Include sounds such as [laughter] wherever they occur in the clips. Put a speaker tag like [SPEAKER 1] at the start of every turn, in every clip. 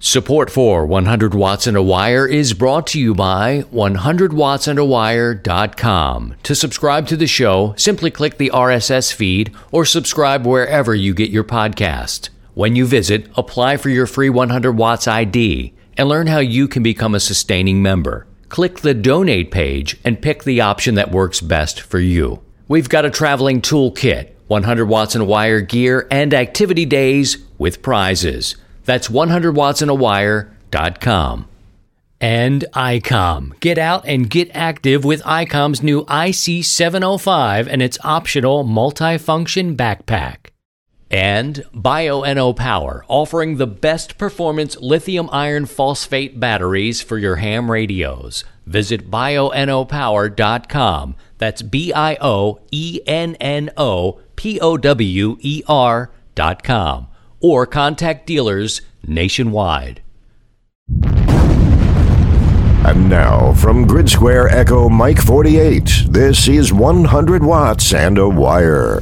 [SPEAKER 1] Support for 100 Watts and a Wire is brought to you by 100wattsandawire.com. To subscribe to the show, simply click the RSS feed or subscribe wherever you get your podcast. When you visit, apply for your free 100 Watts ID and learn how you can become a sustaining member. Click the donate page and pick the option that works best for you. We've got a traveling toolkit, 100 Watts and a Wire gear, and activity days with prizes. That's 100wattsandawire.com. And ICOM. Get out and get active with ICOM's new IC705 and its optional multifunction backpack. And Bioenno Power, offering the best performance lithium iron phosphate batteries for your ham radios. Visit bioennopower.com. That's B I O E N N O P O W E R.com or contact dealers nationwide.
[SPEAKER 2] And now, from Grid Square Echo Mike 48, this is 100 watts and a wire.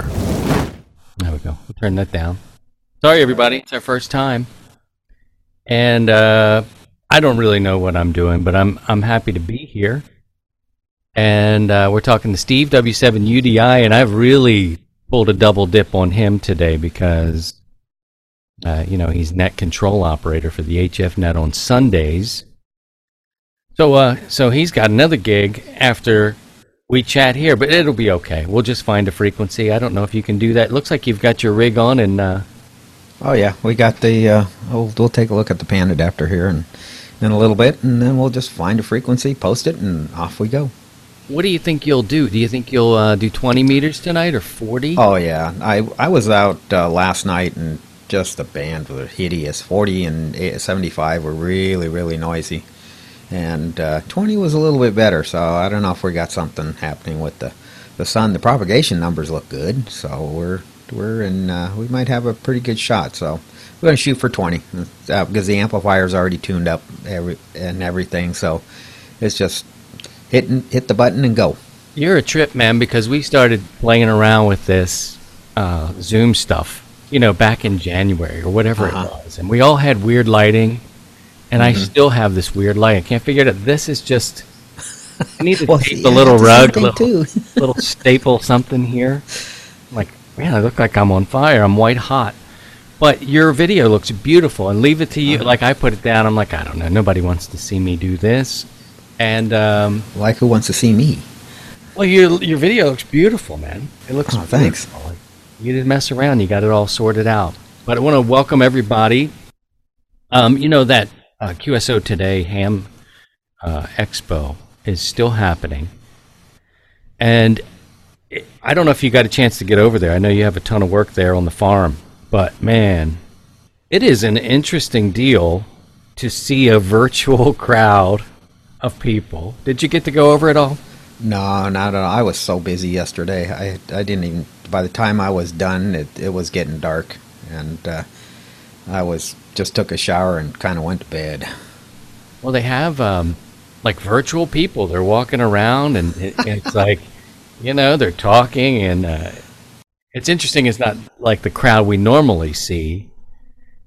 [SPEAKER 1] There we go. We'll turn that down. Sorry, everybody. It's our first time. And uh, I don't really know what I'm doing, but I'm, I'm happy to be here. And uh, we're talking to Steve, W7UDI, and I've really pulled a double dip on him today because uh, you know, he's net control operator for the HF net on Sundays. So, uh, so he's got another gig after we chat here, but it'll be okay. We'll just find a frequency. I don't know if you can do that. It looks like you've got your rig on, and uh,
[SPEAKER 3] oh yeah, we got the. Uh, we'll, we'll take a look at the pan adapter here and in a little bit, and then we'll just find a frequency, post it, and off we go.
[SPEAKER 1] What do you think you'll do? Do you think you'll uh, do 20 meters tonight or 40?
[SPEAKER 3] Oh yeah, I I was out uh, last night and just the band were hideous. 40 and 75 were really, really noisy. And uh, 20 was a little bit better, so I don't know if we got something happening with the, the sun. The propagation numbers look good, so we're we're in. Uh, we might have a pretty good shot. So we're going to shoot for 20 uh, because the amplifier's already tuned up every, and everything. So it's just hit hit the button and go.
[SPEAKER 1] You're a trip, man, because we started playing around with this uh, Zoom stuff you know, back in January or whatever uh-huh. it was, and we all had weird lighting, and mm-hmm. I still have this weird light. I can't figure it out. This is just. I need to [laughs] well, tape yeah, a little rug, little, [laughs] little staple something here. I'm like, man, I look like I'm on fire. I'm white hot. But your video looks beautiful, and leave it to you. Uh-huh. Like I put it down. I'm like, I don't know. Nobody wants to see me do this, and um,
[SPEAKER 3] like who wants to see me?
[SPEAKER 1] Well, your your video looks beautiful, man. It looks.
[SPEAKER 3] Oh, thanks.
[SPEAKER 1] You didn't mess around. You got it all sorted out. But I want to welcome everybody. Um, you know that uh, QSO Today Ham uh, Expo is still happening. And I don't know if you got a chance to get over there. I know you have a ton of work there on the farm. But man, it is an interesting deal to see a virtual [laughs] crowd of people. Did you get to go over it all?
[SPEAKER 3] No, not at all. I was so busy yesterday. I I didn't even. By the time I was done, it it was getting dark, and uh, I was just took a shower and kind of went to bed.
[SPEAKER 1] Well, they have um, like virtual people. They're walking around, and it, it's [laughs] like, you know, they're talking, and uh, it's interesting. It's not like the crowd we normally see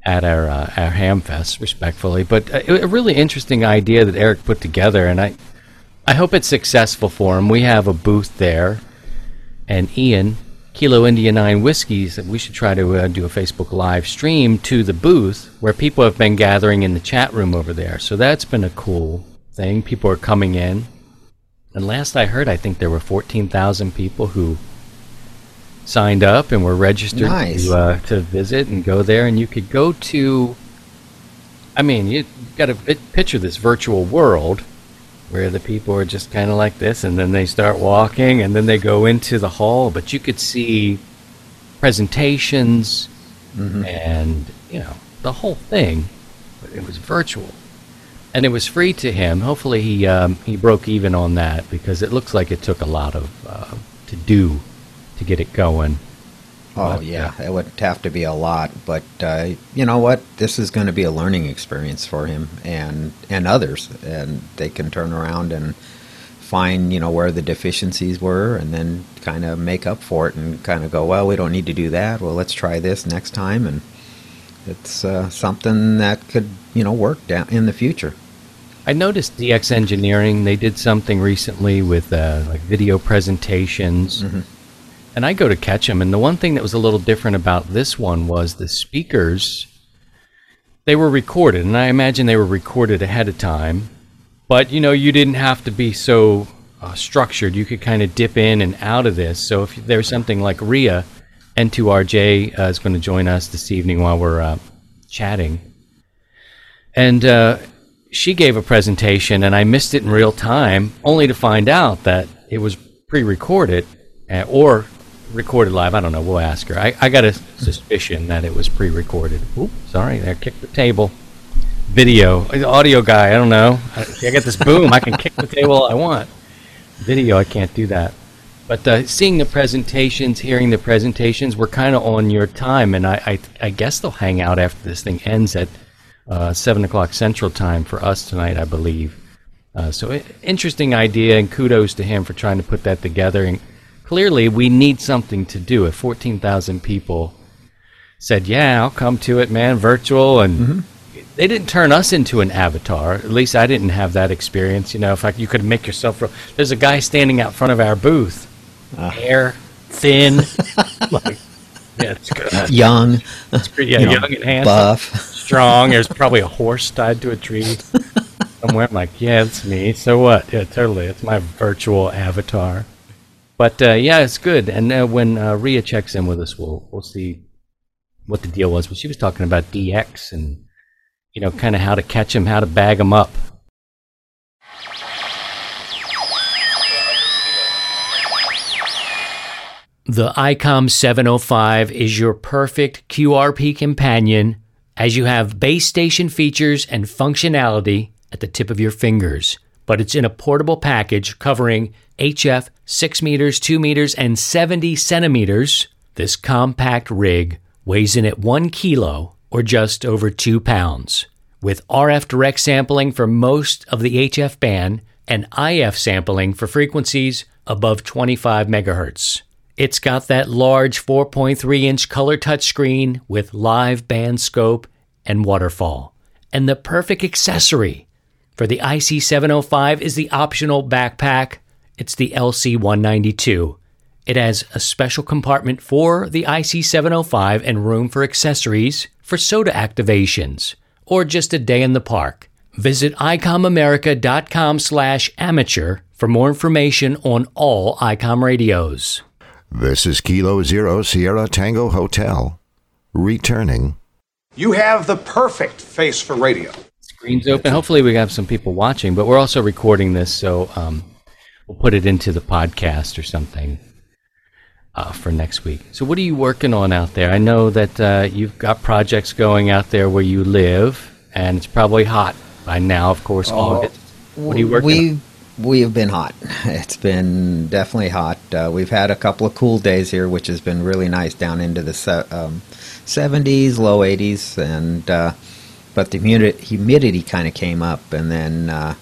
[SPEAKER 1] at our uh, our Hamfest, respectfully, but uh, a, a really interesting idea that Eric put together, and I I hope it's successful for him. We have a booth there, and Ian, Kilo India 9 Whiskies, we should try to uh, do a Facebook live stream to the booth where people have been gathering in the chat room over there. So that's been a cool thing. People are coming in. And last I heard, I think there were 14,000 people who signed up and were registered
[SPEAKER 3] nice.
[SPEAKER 1] to, uh, to visit and go there. And you could go to, I mean, you got to picture this virtual world where the people are just kind of like this, and then they start walking, and then they go into the hall. But you could see presentations mm-hmm. and you know the whole thing. But it was virtual, and it was free to him. Hopefully, he um, he broke even on that because it looks like it took a lot of uh, to do to get it going.
[SPEAKER 3] Oh but, yeah, uh, it would have to be a lot, but uh, you know what? This is going to be a learning experience for him and and others, and they can turn around and find you know where the deficiencies were, and then kind of make up for it, and kind of go, well, we don't need to do that. Well, let's try this next time, and it's uh, something that could you know work down in the future.
[SPEAKER 1] I noticed DX Engineering. They did something recently with uh, like video presentations,
[SPEAKER 3] Mhm.
[SPEAKER 1] And I go to catch them. And the one thing that was a little different about this one was the speakers. They were recorded, and I imagine they were recorded ahead of time. But you know, you didn't have to be so uh, structured. You could kind of dip in and out of this. So if there's something like Ria, N2RJ uh, is going to join us this evening while we're uh, chatting, and uh, she gave a presentation, and I missed it in real time, only to find out that it was pre-recorded uh, or recorded live. I don't know. We'll ask her. I, I got a suspicion that it was pre-recorded. Oop, sorry, there, Kick the table. Video, audio guy. I don't know. I, I got this boom. I can kick the table I want. Video, I can't do that. But uh, seeing the presentations, hearing the presentations, we're kind of on your time, and I, I, I guess they'll hang out after this thing ends at uh, seven o'clock Central Time for us tonight, I believe. Uh, so interesting idea, and kudos to him for trying to put that together. And clearly, we need something to do. If fourteen thousand people said, "Yeah, I'll come to it, man, virtual," and mm-hmm. they didn't turn us into an avatar. At least I didn't have that experience. You know, if I, you could make yourself. Real, there's a guy standing out front of our booth, ah. hair thin, [laughs] like yeah, it's good.
[SPEAKER 3] Young,
[SPEAKER 1] It's pretty, yeah,
[SPEAKER 3] you know,
[SPEAKER 1] young and handsome
[SPEAKER 3] buff.
[SPEAKER 1] strong. There's probably a horse tied to a tree somewhere. I'm like, yeah, it's me. So what? Yeah, totally. It's my virtual avatar. But uh, yeah, it's good. And uh, when uh, Ria checks in with us, we'll we'll see what the deal was. But she was talking about DX and you know, kind of how to catch them, how to bag them up. The ICOM 705 is your perfect QRP companion as you have base station features and functionality at the tip of your fingers. But it's in a portable package covering HF 6 meters, 2 meters, and 70 centimeters. This compact rig weighs in at 1 kilo or just over 2 pounds. With RF direct sampling for most of the HF band and IF sampling for frequencies above 25 megahertz. It's got that large 4.3 inch color touchscreen with live band scope and waterfall. And the perfect accessory for the IC705 is the optional backpack. It's the LC192. It has a special compartment for the IC705 and room for accessories for SOTA activations or just a day in the park. Visit icomamerica.com slash amateur for more information on all ICOM radios.
[SPEAKER 2] This is Kilo Zero Sierra Tango Hotel. Returning.
[SPEAKER 4] You have the perfect face for radio.
[SPEAKER 1] Screen's open. Hopefully, we have some people watching, but we're also recording this, so um, we'll put it into the podcast or something uh, for next week. So, what are you working on out there? I know that uh, you've got projects going out there where you live, and it's probably hot by now, of course, August. What are you working
[SPEAKER 3] we
[SPEAKER 1] on?
[SPEAKER 3] we have been hot. [laughs] It's been definitely hot. Uh, we've had a couple of cool days here, which has been really nice down into the se- um, 70s, low 80s, and uh, but the humidity, humidity kind of came up, and then uh,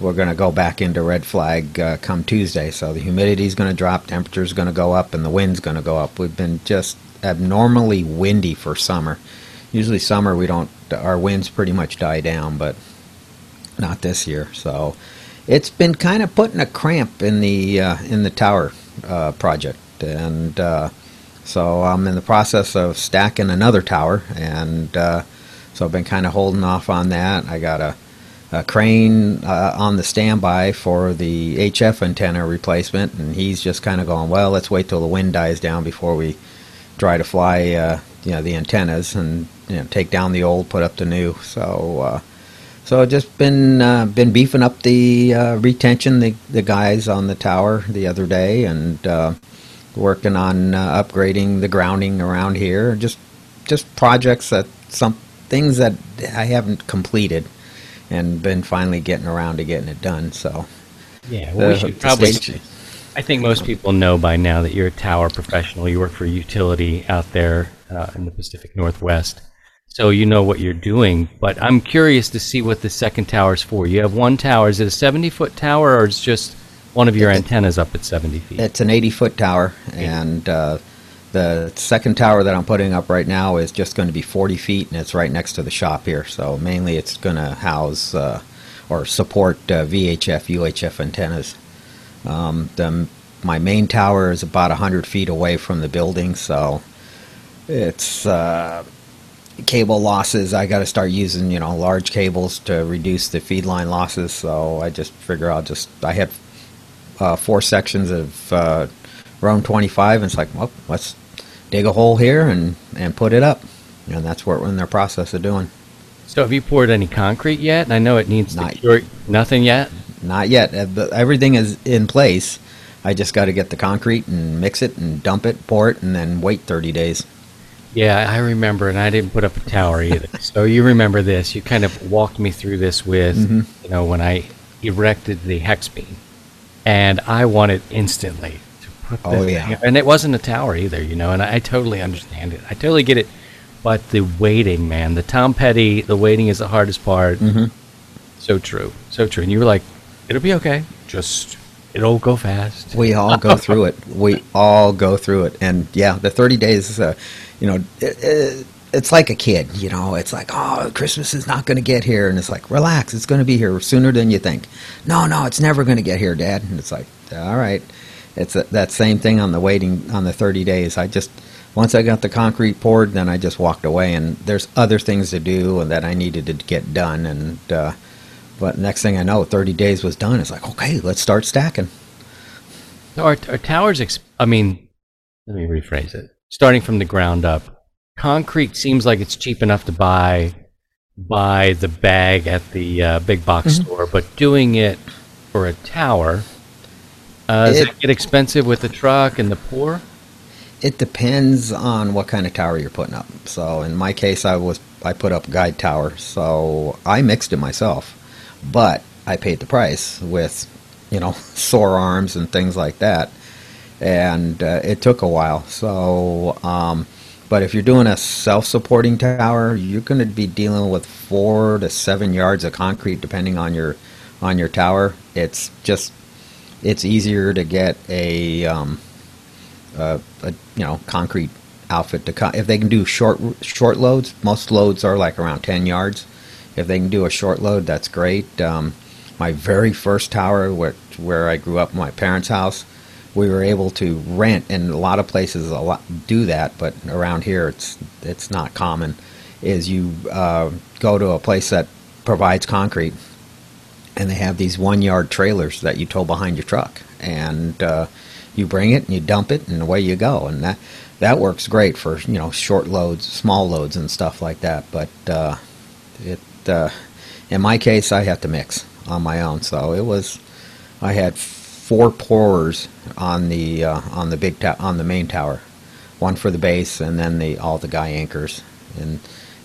[SPEAKER 3] we're going to go back into red flag uh, come Tuesday. So the humidity is going to drop, temperature's going to go up, and the wind's going to go up. We've been just abnormally windy for summer. Usually summer we don't our winds pretty much die down, but not this year. So it's been kind of putting a cramp in the uh, in the tower uh, project, and uh, so I'm in the process of stacking another tower, and uh, so I've been kind of holding off on that. I got a, a crane uh, on the standby for the HF antenna replacement, and he's just kind of going, well, let's wait till the wind dies down before we try to fly, uh, you know, the antennas and you know take down the old, put up the new. So. Uh, so just been uh, been beefing up the uh, retention, the the guys on the tower the other day, and uh, working on uh, upgrading the grounding around here. Just just projects that some things that I haven't completed, and been finally getting around to getting it done. So
[SPEAKER 1] Yeah, well, we should probably.
[SPEAKER 3] stage-
[SPEAKER 1] I think most people know by now that you're a tower professional. You work for a utility out there uh, in the Pacific Northwest. So you know what you're doing. But I'm curious to see what the second tower is for. You have one tower. Is it a 70 foot tower or is just one of your antennas up at 70 feet?
[SPEAKER 3] It's an 80 foot tower, and uh, The second tower that I'm putting up right now is just going to be 40 feet, and it's right next to the shop here. So mainly, it's going to house uh, or support uh, VHF, UHF antennas. Um, the, my main tower is about 100 feet away from the building, so it's uh, cable losses. I got to start using you know large cables to reduce the feed line losses. So I just figure I'll just I had uh, four sections of uh, Rohn 25, and it's like, well, let's dig a hole here and, and put it up. And that's what we're in their process of doing.
[SPEAKER 1] So have you poured any concrete yet? And I know it needs
[SPEAKER 3] Not-
[SPEAKER 1] to cure. Nothing yet.
[SPEAKER 3] Not yet. Uh, Everything is in place. I just got to get the concrete and mix it and dump it, pour it, and then wait 30 days.
[SPEAKER 1] Yeah, I remember, and I didn't put up a tower either. [laughs] so you remember this? You kind of walked me through this with,
[SPEAKER 3] Mm-hmm.
[SPEAKER 1] you know, when I erected the hex beam, and I wanted instantly to put.
[SPEAKER 3] Oh, yeah.
[SPEAKER 1] and it wasn't a tower either, you know, and I, I totally understand it. I totally get it, but the waiting, man, the Tom Petty, the waiting is the hardest part.
[SPEAKER 3] Mm-hmm.
[SPEAKER 1] So true, so true. And you were like, "It'll be okay. Just it'll go fast."
[SPEAKER 3] We all go [laughs] through it. We all go through it. And yeah, the 30 days, uh, you know, it, it, it's like a kid, you know, it's like, oh, Christmas is not going to get here. And it's like, relax, it's going to be here sooner than you think. No, no, it's never going to get here, Dad. And it's like, all right. It's a, that same thing on the waiting on the 30 days. I just, once I got the concrete poured, then I just walked away. And there's other things to do and that I needed to get done. And, uh, but next thing I know, 30 days was done. It's like, okay, let's start stacking.
[SPEAKER 1] So are towers, ex- I mean, let me rephrase it. Starting from the ground up, concrete seems like it's cheap enough to buy buy the bag at the uh, big box store, but doing it for a tower, uh, does
[SPEAKER 3] It-
[SPEAKER 1] get expensive with the truck and the pour?
[SPEAKER 3] It depends on what kind of tower you're putting up. So in my case, I was I put up guyed tower, so I mixed it myself, but I paid the price with, you know, [laughs] sore arms and things like that, and uh, it took a while. So, um, but if you're doing a self-supporting tower, you're going to be dealing with four to seven yards of concrete, depending on your on your tower. It's just it's easier to get a um, a, a you know concrete outfit to co- if they can do short short loads. Most loads are like around ten yards. If they can do a short load, that's great. Um, my very first tower, where where I grew up, my parents' house, we were able to rent, and a lot of places a lot do that, but around here it's it's not common. Is you uh, go to a place that provides concrete, and they have these one yard trailers that you tow behind your truck, and uh, you bring it and you dump it, and away you go, and that that works great for you know short loads, small loads, and stuff like that. But uh, it uh, in my case, I had to mix on my own, so it was I had four pourers on the uh, on the big ta- on the main tower, one for the base, and then the all the guy anchors, and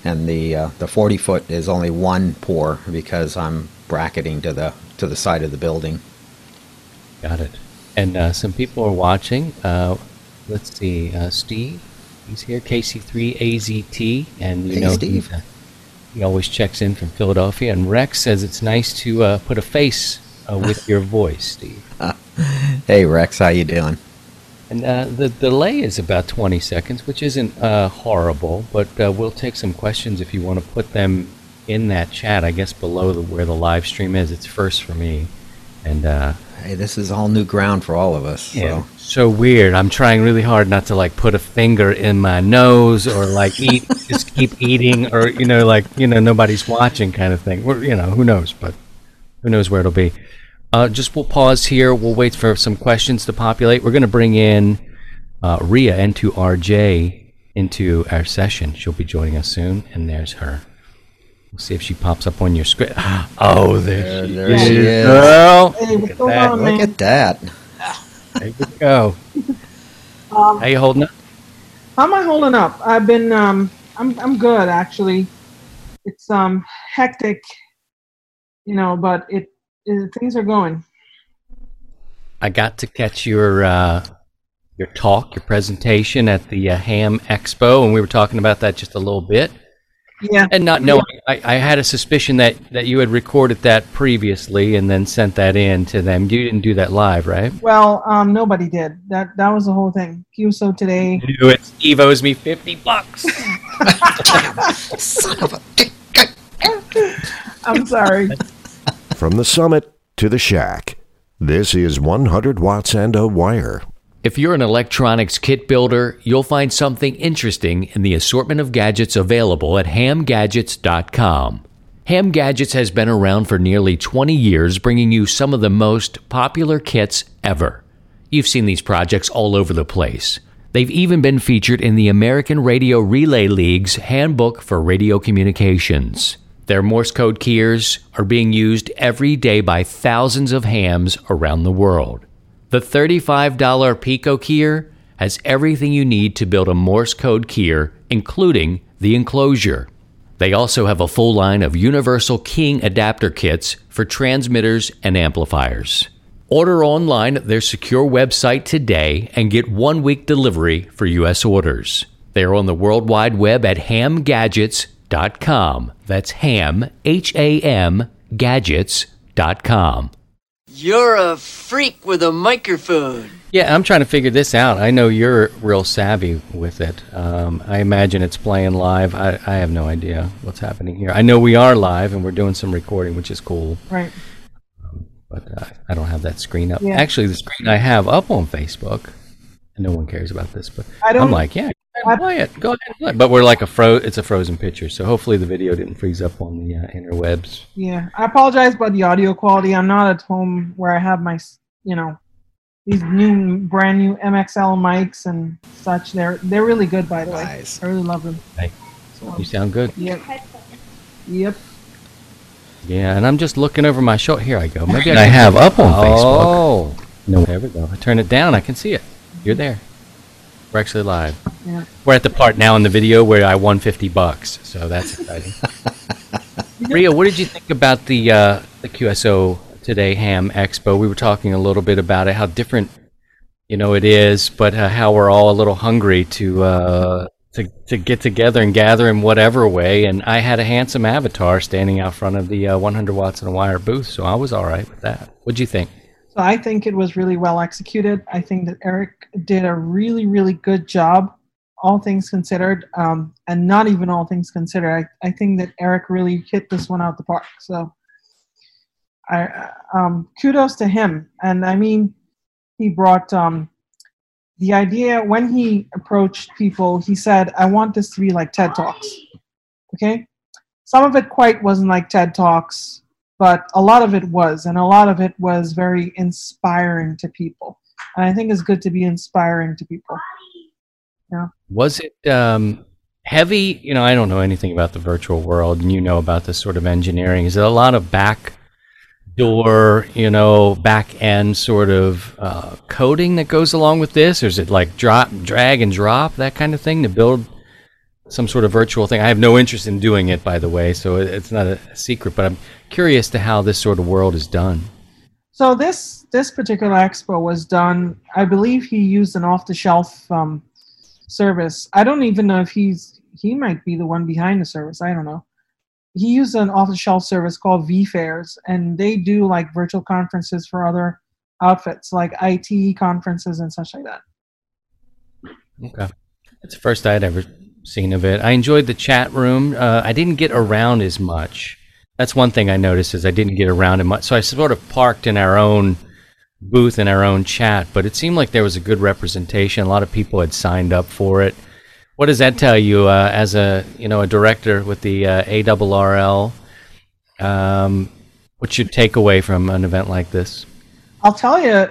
[SPEAKER 3] and the uh, the forty foot is only one pour because I'm bracketing to the to the side of the building.
[SPEAKER 1] Got it. And uh, some people are watching. Uh, let's see, uh, Steve, he's here, KC3AZT, and you
[SPEAKER 3] Hey,
[SPEAKER 1] know
[SPEAKER 3] Steve.
[SPEAKER 1] He, uh, he always checks in from Philadelphia. And Rex says it's nice to uh, put a face uh, with your [laughs] voice, Steve. [laughs]
[SPEAKER 3] Hey Rex, how you doing?
[SPEAKER 1] And uh, the delay is about 20 seconds, which isn't uh, horrible, but uh, we'll take some questions if you want to put them in that chat, I guess below the, where the live stream is. It's first for me. And uh,
[SPEAKER 3] Hey, this is all new ground for all of us.
[SPEAKER 1] Yeah,
[SPEAKER 3] So
[SPEAKER 1] so weird. I'm trying really hard not to like put a finger in my nose or like eat, [laughs] just keep eating, or you know, like you know, nobody's watching kind of thing. We're, you know, who knows? But who knows where it'll be? Uh, just we'll pause here. We'll wait for some questions to populate. We're going to bring in uh, Ria N2RJ into our session. She'll be joining us soon, and there's her. We'll see if she pops up on your screen. [gasps] Oh, there,
[SPEAKER 3] There-
[SPEAKER 1] she
[SPEAKER 3] there
[SPEAKER 1] is.
[SPEAKER 3] she is.
[SPEAKER 1] Girl,
[SPEAKER 5] Hey, what's
[SPEAKER 1] at
[SPEAKER 5] going
[SPEAKER 1] that.
[SPEAKER 5] on,
[SPEAKER 3] look at that. [laughs]
[SPEAKER 1] there you go.
[SPEAKER 5] Um,
[SPEAKER 1] How you holding up?
[SPEAKER 5] how am I holding up? I've been, um, I'm, I'm good actually. It's um hectic, you know, but it, it things are going.
[SPEAKER 1] I got to catch your uh, your talk, your presentation at the uh, Ham Expo, and we were talking about that just a little bit.
[SPEAKER 5] Yeah.
[SPEAKER 1] And not knowing, I, I had a suspicion that, that you had recorded that previously and then sent that in to them. You didn't do that live, right?
[SPEAKER 5] Well, um, nobody did. That that was the whole thing. QSO today.
[SPEAKER 1] You do it. Steve owes me 50 bucks. Son of a kick. [laughs]
[SPEAKER 5] I'm sorry.
[SPEAKER 2] From the summit to the shack, this is 100 watts and a wire.
[SPEAKER 1] If you're an electronics kit builder, you'll find something interesting in the assortment of gadgets available at hamgadgets.com. Ham Gadgets has been around for nearly 20 years, bringing you some of the most popular kits ever. You've seen these projects all over the place. They've even been featured in the American Radio Relay League's Handbook for Radio Communications. Their Morse code keyers are being used every day by thousands of hams around the world. The $35 Pico keyer has everything you need to build a Morse code keyer, including the enclosure. They also have a full line of universal keying adapter kits for transmitters and amplifiers. Order online at their secure website today and get one week delivery for U.S. orders. They are on the World Wide Web at hamgadgets.com. That's ham, H A M, gadgets.com.
[SPEAKER 6] You're a freak with a microphone.
[SPEAKER 1] Yeah, I'm trying to figure this out. I know you're real savvy with it. Um, I imagine it's playing live. I, I have no idea what's happening here. I know we are live and we're doing some recording, which is cool.
[SPEAKER 5] Right.
[SPEAKER 1] but uh, I don't have that screen up.
[SPEAKER 5] Yeah.
[SPEAKER 1] Actually, the screen I have up on Facebook, and no one cares about this, but
[SPEAKER 5] I don't-
[SPEAKER 1] I'm like, yeah, go ahead play it. Go ahead and play it. But we're like a fro. It's a frozen picture, so hopefully the video didn't freeze up on the uh, interwebs.
[SPEAKER 5] Yeah. I apologize about the audio quality. I'm not at home where I have my, you know, these new, brand new MXL mics and such. They're they're really good, by the way.
[SPEAKER 3] Nice.
[SPEAKER 5] I really love them.
[SPEAKER 1] Hey,
[SPEAKER 5] So,
[SPEAKER 1] you sound good.
[SPEAKER 5] yep. Yep.
[SPEAKER 1] Yeah, and I'm just looking over my shoulder. Here I go. Maybe I, have up on Facebook. Oh, no, there we go. I turn it down. I can see it. You're there. We're actually live.
[SPEAKER 5] Yeah.
[SPEAKER 1] We're at the part now in the video where I won 50 bucks, so that's exciting. [laughs] Ria, what did you think about the uh, the QSO today Ham Expo? We were talking a little bit about it, how different you know it is, but uh, how we're all a little hungry to uh, to to get together and gather in whatever way. And I had a handsome avatar standing out front of the uh, 100 watts and a wire booth, so I was all right with that. What'd you think?
[SPEAKER 5] So I think it was really well executed. I think that Eric did a really, really good job, all things considered, um, and not even all things considered. I, I think that Eric really hit this one out the park. So I um, kudos to him. And I mean, he brought um, the idea when he approached people. He said, "I want this to be like TED Talks." Okay, some of it quite wasn't like TED Talks but a lot of it was, and a lot of it was very inspiring to people. And I think it's good to be inspiring to people. Yeah.
[SPEAKER 1] Was it um, heavy? You know, I don't know anything about the virtual world, and you know about this sort of engineering. Is it a lot of back door, you know, back end sort of uh, coding that goes along with this, or is it like drop, drag, and drop that kind of thing to build some sort of virtual thing? I have no interest in doing it, by the way, so it's not a secret. But I'm curious to how this sort of world is done.
[SPEAKER 5] So this this particular expo was done. I believe he used an off the shelf um, service. I don't even know if he's he might be the one behind the service. I don't know. He used an off the shelf service called vFairs, and they do like virtual conferences for other outfits like IT conferences and such like that.
[SPEAKER 1] Okay. That's the first I'd ever seen of it. I enjoyed the chat room. Uh, I didn't get around as much. That's one thing I noticed is I didn't get around as much. So I sort of parked in our own booth in our own chat, but it seemed like there was a good representation. A lot of people had signed up for it. What does that tell you uh, as a you know a director with the uh, ARRL? Um, what's your takeaway from an event like this?
[SPEAKER 5] I'll tell you,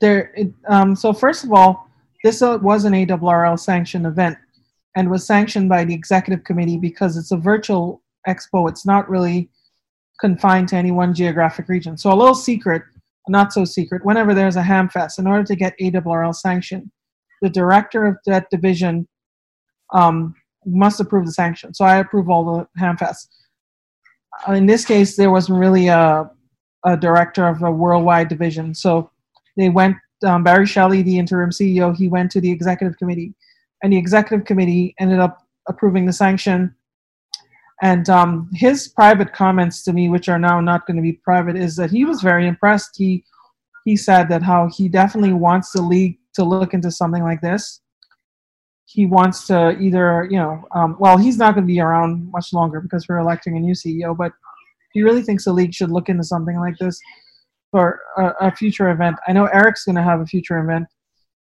[SPEAKER 5] there. It, um, so first of all, this uh, was an ARRL sanctioned event, and was sanctioned by the executive committee because it's a virtual expo. It's not really confined to any one geographic region. So a little secret, not so secret. Whenever there's a Hamfest, in order to get ARRL sanction, the director of that division um, must approve the sanction. So I approve all the Hamfests. Uh, in this case, there wasn't really a a director of a worldwide division. So they went, um, Barry Shelley, the interim CEO, he went to the executive committee, and the executive committee ended up approving the sanction. And um, his private comments to me, which are now not going to be private, is that he was very impressed. He he said that how he definitely wants the league to look into something like this. He wants to either, you know, um, well, he's not going to be around much longer because we're electing a new CEO, but he really thinks the league should look into something like this for a, a future event. I know Eric's going to have a future event,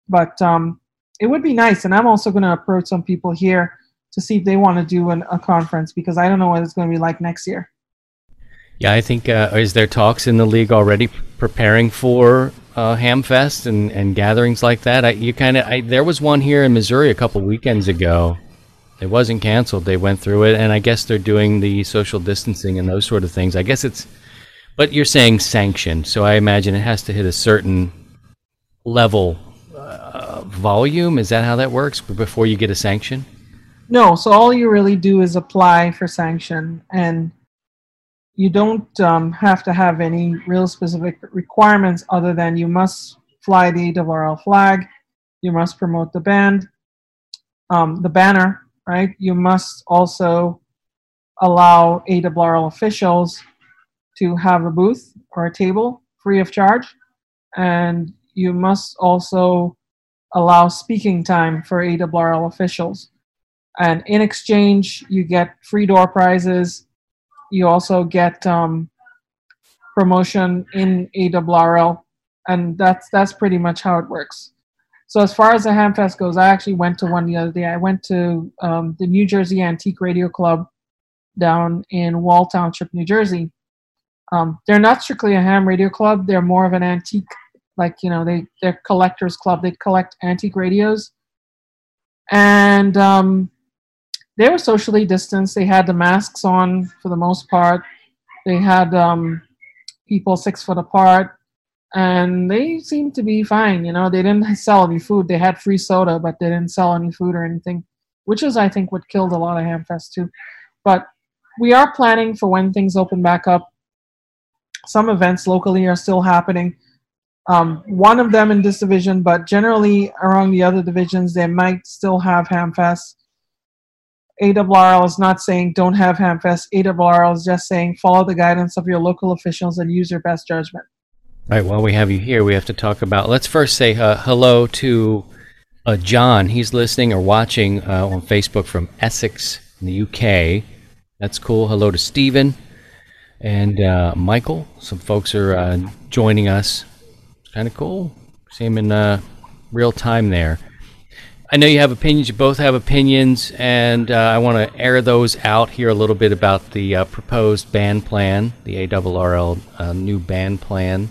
[SPEAKER 5] but um, it would be nice. And I'm also going to approach some people here to see if they want to do an, a conference because I don't know what it's going to be like next year.
[SPEAKER 1] Yeah, I think uh, is there talks in the league already preparing for uh, Hamfest and, and gatherings like that? I, you kind of there was one here in Missouri a couple weekends ago. It wasn't canceled. They went through it, and I guess they're doing the social distancing and those sort of things. I guess it's, but you're saying sanctioned, so I imagine it has to hit a certain level volume. Is that how that works before you get a sanction?
[SPEAKER 5] No, so all you really do is apply for sanction, and you don't um, have to have any real specific requirements other than you must fly the ARRL flag, you must promote the band, um, the banner, right? You must also allow ARRL officials to have a booth or a table free of charge, and you must also allow speaking time for ARRL officials. And in exchange, you get free door prizes. You also get um, promotion in ARRL, and that's that's pretty much how it works. So as far as the Hamfest goes, I actually went to one the other day. I went to um, the New Jersey Antique Radio Club down in Wall Township, New Jersey. Um, they're not strictly a ham radio club. They're more of an antique, like you know, they they're collectors club. They collect antique radios, and um, they were socially distanced. They had the masks on for the most part. They had um, people six foot apart, and they seemed to be fine. You know, they didn't [laughs] sell any food. They had free soda, but they didn't sell any food or anything, which is, I think, what killed a lot of Hamfest too. But we are planning for when things open back up. Some events locally are still happening. Um, one of them in this division, but generally around the other divisions, they might still have Hamfest ARRL is not saying don't have Hamfest. ARRL is just saying follow the guidance of your local officials and use your best judgment.
[SPEAKER 1] All right, while we have you here, we have to talk about. Let's first say uh, hello to uh, John. He's listening or watching uh, on Facebook from Essex in the UK. That's cool. Hello to Stephen and uh, Michael. Some folks are uh, joining us. Kind of cool. Him in uh, real time there. I know you have opinions. You both have opinions, and uh, I want to air those out here a little bit about the uh, proposed band plan, the ARRL uh, new band plan.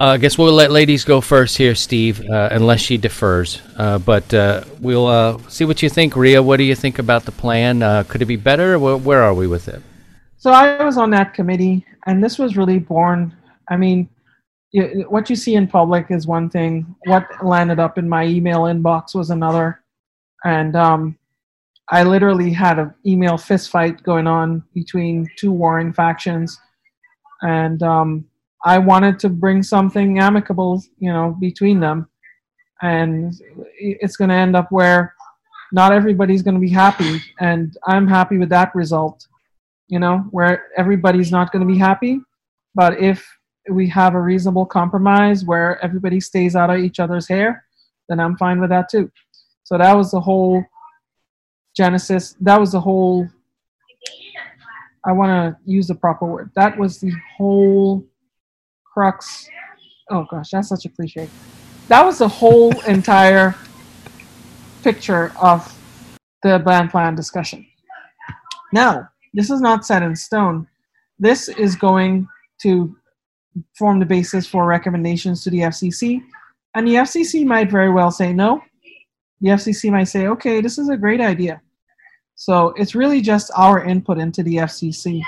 [SPEAKER 1] Uh, I guess we'll let ladies go first here, Steve, uh, unless she defers. Uh, but we'll see what you think, Ria. What do you think about the plan? could it be better? Where are we with it?
[SPEAKER 5] So I was on that committee, and this was really born. I mean, what you see in public is one thing. What landed up in my email inbox was another, and um, I literally had an email fist fight going on between two warring factions, and um, I wanted to bring something amicable, you know, between them, and it's going to end up where not everybody's going to be happy, and I'm happy with that result, you know, where everybody's not going to be happy, but if we have a reasonable compromise where everybody stays out of each other's hair, then I'm fine with that too. So that was the whole genesis. That was the whole. I want to use the proper word. That was the whole crux. Oh gosh, that's such a cliche. That was the whole [laughs] entire picture of the band plan discussion. Now, this is not set in stone. This is going to form the basis for recommendations to the FCC. And the FCC might very well say no. The FCC might say, okay, this is a great idea. So it's really just our input into the FCC.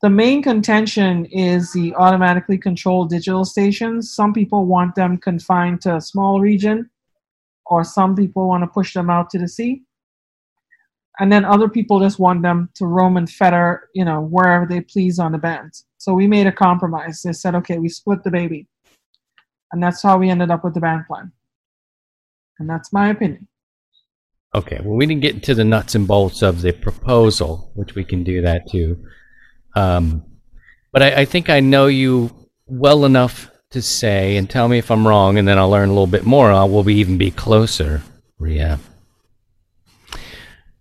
[SPEAKER 5] The main contention is the automatically controlled digital stations. Some people want them confined to a small region, or some people want to push them out to the sea and then other people just want them to roam and fetter, you know, wherever they please on the bands. So we made a compromise. They said, okay, we split the baby, and that's how we ended up with the band plan. And that's my opinion.
[SPEAKER 1] Okay, well, we didn't get into the nuts and bolts of the proposal, which we can do that too. Um, but I, I think I know you well enough to say, and tell me if I'm wrong, and then I'll learn a little bit more. I will be even be closer, Ria.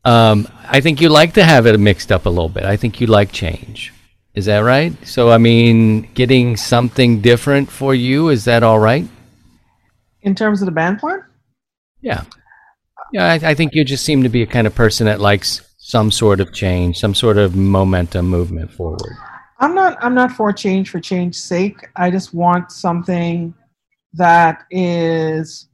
[SPEAKER 1] Um, I think you like to have it mixed up a little bit. I think you like change. Is that right? So, I mean, getting something different for you, is that all right?
[SPEAKER 5] In terms of the band plan?
[SPEAKER 1] Yeah. Yeah, I, I think you just seem to be a kind of person that likes some sort of change, some sort of momentum movement forward.
[SPEAKER 5] I'm not I'm not for change for change's sake. I just want something that is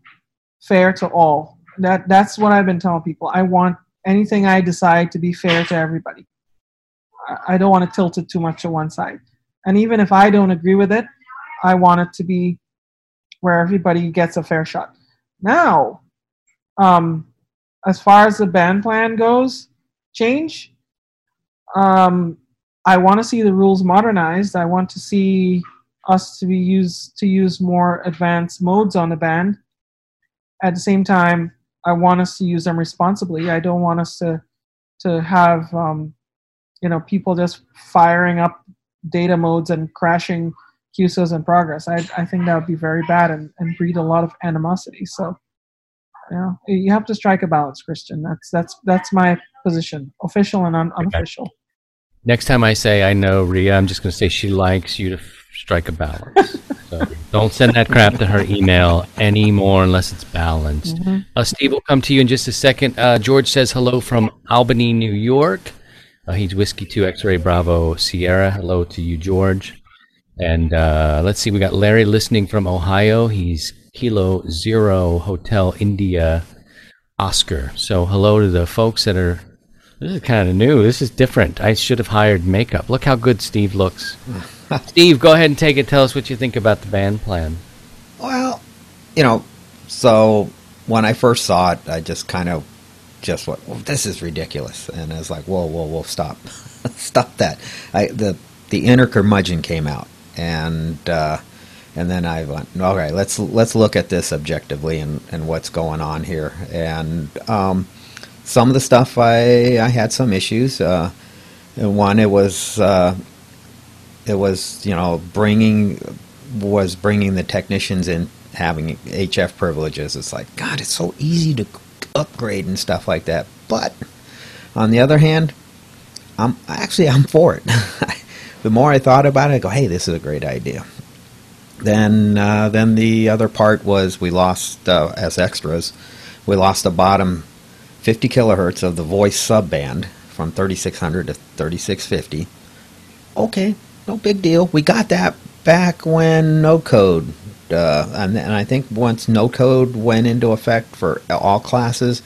[SPEAKER 5] fair to all. That that's what I've been telling people. I want anything I decide to be fair to everybody. I- don't want to tilt it too much to one side. And even if I don't agree with it, I want it to be where everybody gets a fair shot. Now, um, as far as the band plan goes, change. Um, I want to see the rules modernized. I want to see us to be used to use more advanced modes on the band. At the same time, I want us to use them responsibly. I don't want us to to have um, you know people just firing up data modes and crashing QSOs in progress. I I think that would be very bad and, and breed a lot of animosity. So you know you have to strike a balance, Christian. That's that's that's my position, official and un- unofficial.
[SPEAKER 1] Next time I say I know Ria, I'm just going to say she likes you to f- strike a balance. [laughs] so don't send that crap to her email anymore unless it's balanced. Uh, Steve will come to you in just a second. Uh, George says hello from Albany, New York. Uh, he's Whiskey 2 X Ray Bravo Sierra. Hello to you, George. And uh, let's see, we got Larry listening from Ohio. He's Kilo Zero Hotel India Oscar. So hello to the folks that are. This is kind of new. This is different. I should have hired makeup. Look how good Steve looks. [laughs] Steve, go ahead and take it. Tell us what you think about the band plan.
[SPEAKER 3] Well, you know, so when I first saw it, I just kind of just went, well, "This is ridiculous," and I was like, "Whoa, whoa, whoa, stop, [laughs] stop that!" I the the inner curmudgeon came out, and uh, and then I went, "Okay, let's let's look at this objectively and and what's going on here." And um, some of the stuff I I had some issues. Uh, one, it was uh, it was you know bringing was bringing the technicians in having HF privileges. It's like God, it's so easy to upgrade and stuff like that. But on the other hand, I'm actually I'm for it. [laughs] the more I thought about it, I go, hey, this is a great idea. Then uh, then the other part was we lost uh, as extras, we lost the bottom 50 kilohertz of the voice subband from 3600 to 3650. Okay, no big deal. We got that back when no code, uh, and, and I think once no code went into effect for all classes,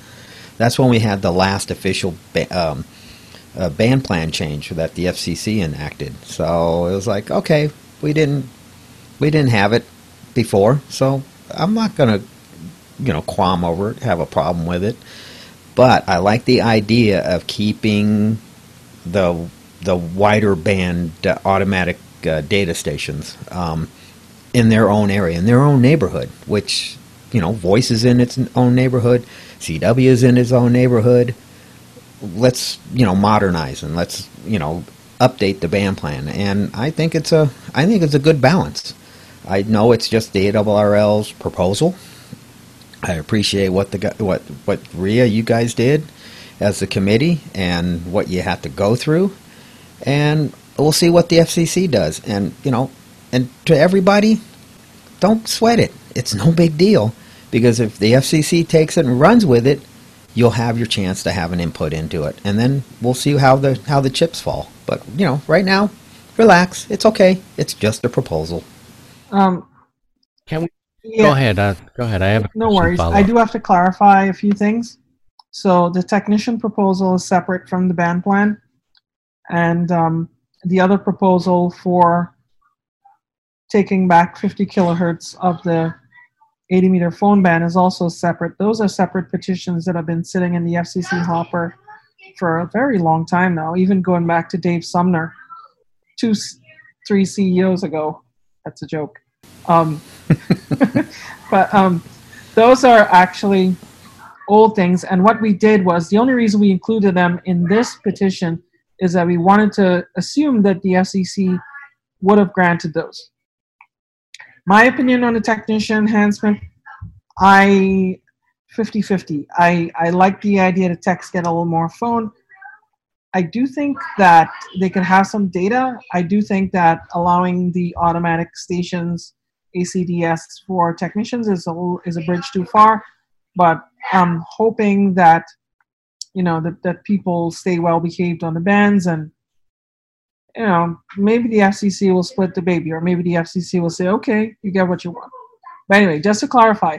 [SPEAKER 3] that's when we had the last official ba- um, uh, band plan change that the FCC enacted. So it was like, okay, we didn't we didn't have it before, so I'm not gonna you know qualm over it, have a problem with it. But I like the idea of keeping the the wider band uh, automatic uh, data stations um, in their own area, in their own neighborhood. Which you know, Voice is in its own neighborhood, CW is in its own neighborhood. Let's you know modernize and let's you know update the band plan. And I think it's a I think it's a good balance. I know it's just the ARRL's proposal. I appreciate what the what what Ria you guys did as the committee and what you had to go through, and we'll see what the FCC does. And you know, and to everybody, don't sweat it. It's no big deal because if the FCC takes it and runs with it, you'll have your chance to have an input into it, and then we'll see how the how the chips fall. But you know, right now, relax. It's okay. It's just a proposal.
[SPEAKER 5] Um,
[SPEAKER 1] Can we
[SPEAKER 5] yeah.
[SPEAKER 1] go ahead? Uh, go ahead. I have a
[SPEAKER 5] No worries.
[SPEAKER 1] follow-up.
[SPEAKER 5] I do have to clarify a few things. So the technician proposal is separate from the band plan, and um, the other proposal for taking back 50 kilohertz of the 80 meter phone band is also separate. Those are separate petitions that have been sitting in the FCC hopper for a very long time now, even going back to Dave Sumner, two, three CEOs ago. That's a joke. Um, [laughs] but um, those are actually old things. And what we did was the only reason we included them in this petition is that we wanted to assume that the FCC would have granted those. My opinion on the technician enhancement, I 50 50. I, I like the idea that techs get a little more phone. I do think that they can have some data. I do think that allowing the automatic stations ACDS for technicians is a is a bridge too far, but I'm hoping that you know that, that people stay well behaved on the bands and you know maybe the FCC will split the baby or maybe the FCC will say okay you get what you want. But anyway, just to clarify,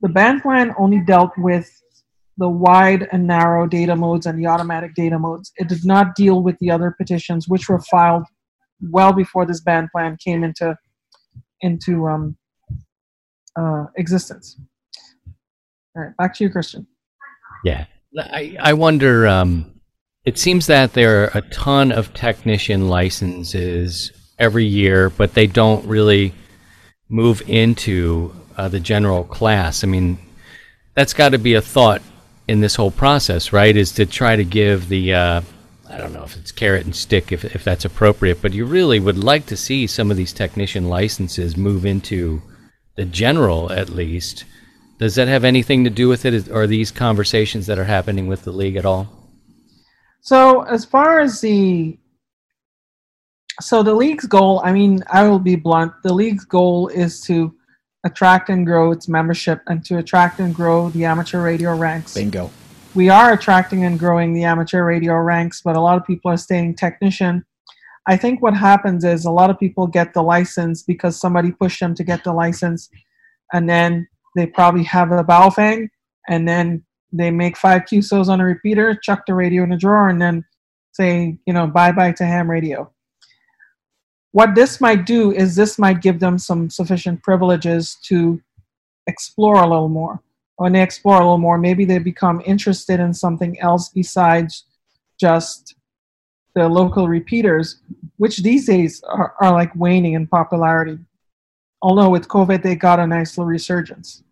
[SPEAKER 5] the band plan only dealt with the wide and narrow data modes and the automatic data modes. It did not deal with the other petitions, which were filed well before this band plan came into into um, uh, existence. All right, back to you, Christian.
[SPEAKER 1] Yeah, I I wonder. Um, it seems that there are a ton of technician licenses every year, but they don't really move into uh, the general class. I mean, that's got to be a thought in this whole process, right? Is to try to give the uh, I don't know if it's carrot and stick, if if that's appropriate, but you really would like to see some of these technician licenses move into the general at least. Does that have anything to do with it, or these conversations that are happening with the league at all?
[SPEAKER 5] So as far as the so the league's goal, I mean, I will be blunt. The league's goal is to attract and grow its membership and to attract and grow the amateur radio ranks.
[SPEAKER 3] Bingo.
[SPEAKER 5] We are attracting and growing the amateur radio ranks, but a lot of people are staying technician. I think what happens is a lot of people get the license because somebody pushed them to get the license, and then they probably have a Baofeng, and then they make five QSOs on a repeater, chuck the radio in a drawer, and then say, you know, bye bye to ham radio what this might do is this might give them some sufficient privileges to explore a little more. When they explore a little more, maybe they become interested in something else besides just the local repeaters, which these days are, are like waning in popularity. Although with COVID, they got a nice little resurgence.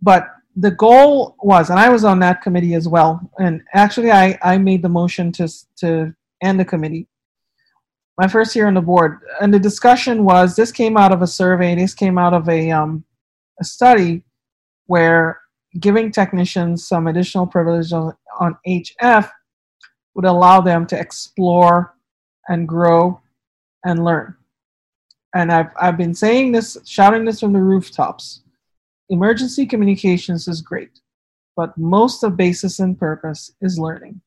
[SPEAKER 5] But the goal was, and I was on that committee as well, and actually I, I made the motion to, to end the committee my first year on the board, and the discussion was this came out of a survey. This came out of a um, a study where giving technicians some additional privileges on, on HF would allow them to explore and grow and learn. And I've I've been saying this, shouting this from the rooftops. Emergency communications is great, but most of basis and purpose is learning.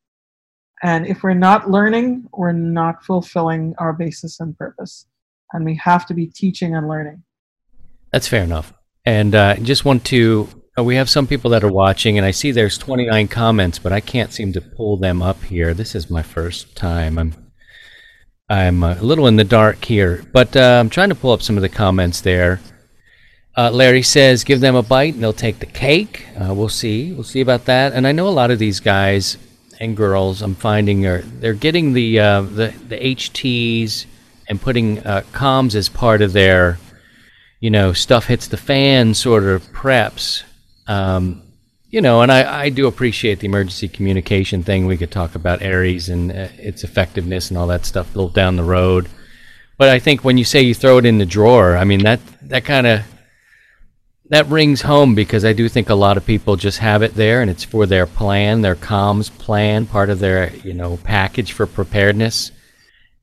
[SPEAKER 5] And if we're not learning, we're not fulfilling our basis and purpose. And we have to be teaching and learning.
[SPEAKER 1] That's fair enough. And uh, just want to, uh, we have some people that are watching, and I see there's 29 comments, but I can't seem to pull them up here. This is my first time. I'm I'm a little in the dark here, but uh, I'm trying to pull up some of the comments there. Uh, Larry says, "Give them a bite, and they'll take the cake." Uh, we'll see. We'll see about that. And I know a lot of these guys and girls I'm finding are they're getting the uh, the the HTs and putting uh, comms as part of their you know stuff hits the fan sort of preps. Um, you know, and I, I do appreciate the emergency communication thing. We could talk about ARES and uh, its effectiveness and all that stuff a little down the road. But I think when you say you throw it in the drawer, I mean that that kind of that rings home because I do think a lot of people just have it there and it's for their plan, their comms plan, part of their, you know, package for preparedness.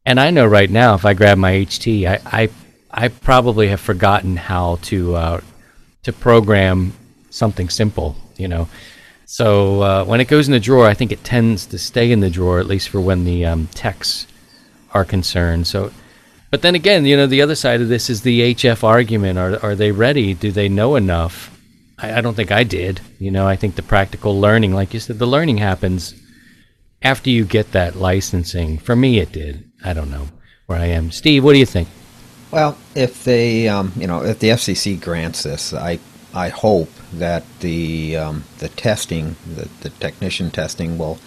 [SPEAKER 1] And I know right now if I grab my HT, I I, I probably have forgotten how to uh, to program something simple, you know. So uh, when it goes in the drawer, I think it tends to stay in the drawer at least for when the um, techs are concerned. So but then again, you know, the other side of this is the HF argument. Are are they ready? Do they know enough? I, I don't think I did. You know, I think the practical learning, like you said, the learning happens after you get that licensing. For me, it did. I don't know where I am. Steve, what do you think?
[SPEAKER 3] Well, if they, um, you know, if the FCC grants this, I I hope that the um, the testing, the, the technician testing, will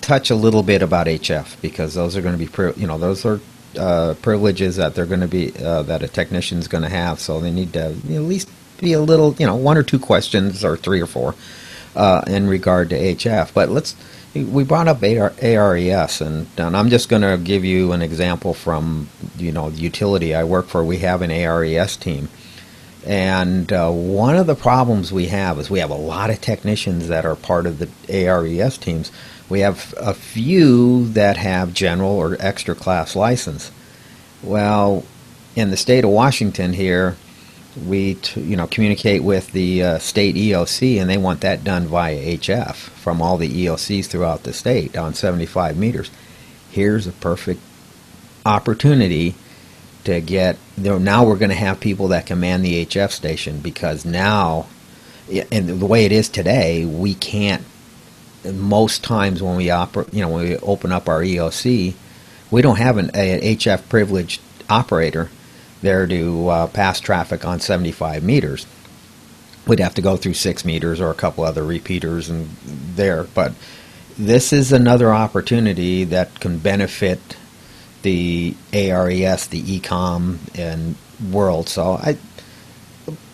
[SPEAKER 3] touch a little bit about HF because those are going to be, you know, those are uh, privileges that they're going to be uh, that a technician's going to have. So they need to at least be a little, you know, one or two questions or three or four uh, in regard to HF. But let's we brought up AR, ARES, and, and I'm just going to give you an example from you know the utility I work for. We have an ARES team, and uh, one of the problems we have is we have a lot of technicians that are part of the ARES teams. We have a few that have general or extra class license. Well, in the state of Washington here, we t- you know communicate with the uh, state EOC, and they want that done via HF from all the EOCs throughout the state on 75 meters. Here's a perfect opportunity to get. now we're going to have people that command the HF station because now, and the way it is today, we can't. Most times when we operate, you know, when we open up our EOC, we don't have an a, HF privileged operator there to uh, pass traffic on 75 meters. We'd have to go through six meters or a couple other repeaters and there. But this is another opportunity that can benefit the ARES, the ECOM, and world. So I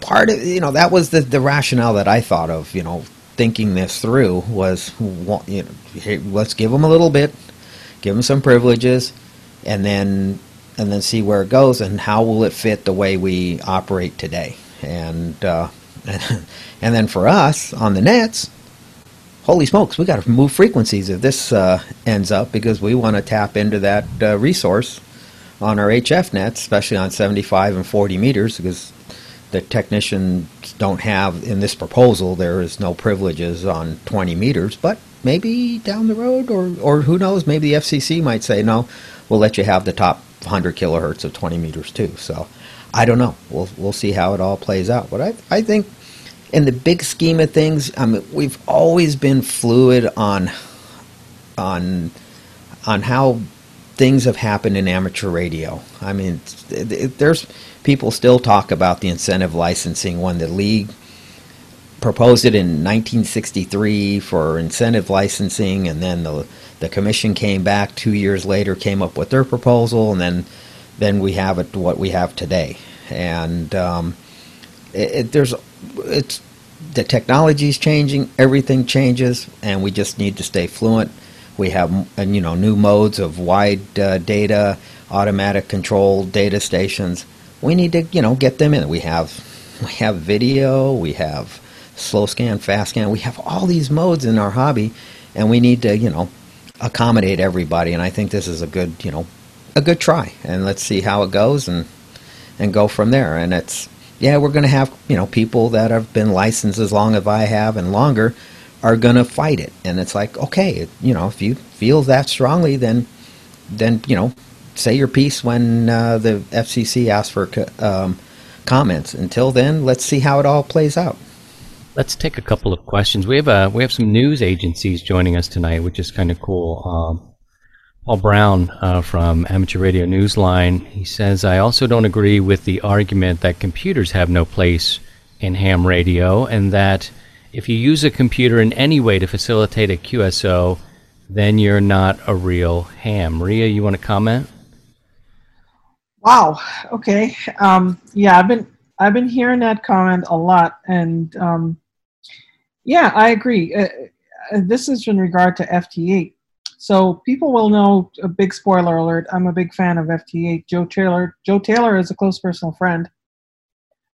[SPEAKER 3] part of you know that was the the rationale that I thought of. You know, thinking this through was you know, hey, let's give them a little bit, give them some privileges, and then and then see where it goes and how will it fit the way we operate today. And uh, [laughs] and then for us on the nets, holy smokes, we got to move frequencies if this uh, ends up because we want to tap into that uh, resource on our HF nets, especially on 75 and 40 meters, because the technicians don't have in this proposal there is no privileges on 20 meters, but maybe down the road, or or who knows, maybe the FCC might say no, we'll let you have the top 100 kilohertz of 20 meters too. So I don't know. We'll we'll see how it all plays out. But I I think in the big scheme of things, I mean, we've always been fluid on on on how things have happened in amateur radio. I mean, it, it, there's people still talk about the incentive licensing when the league proposed it in 1963 for incentive licensing, and then the the commission came back two years later, came up with their proposal, and then then we have it what we have today. And um, it, it, there's it's the technology is changing, everything changes, and we just need to stay fluent. We have you know new modes of wide uh, data, automatic control data stations. We need to you know get them in. We have we have video, we have slow scan, fast scan. We have all these modes in our hobby, and we need to you know accommodate everybody. And I think this is a good, you know, a good try. And let's see how it goes and and go from there. And it's yeah, we're going to have you know people that have been licensed as long as I have and longer are going to fight it. And it's like okay, you know, if you feel that strongly, then then you know say your piece when uh, the FCC asks for um, comments. Until then, let's see how it all plays out.
[SPEAKER 1] Let's take a couple of questions. We have a, we have some news agencies joining us tonight, which is kind of cool. Um, Paul Braun uh, from Amateur Radio Newsline. He says, I also don't agree with the argument that computers have no place in ham radio and that if you use a computer in any way to facilitate a QSO, then you're not a real ham. Maria, you want to comment?
[SPEAKER 5] Wow. Okay. Um, yeah, I've been I've been hearing that comment a lot, and um, yeah, I agree. Uh, uh this is in regard to FT8. So people will know a big spoiler alert. I'm a big fan of FT8. Joe Taylor. Joe Taylor is a close personal friend,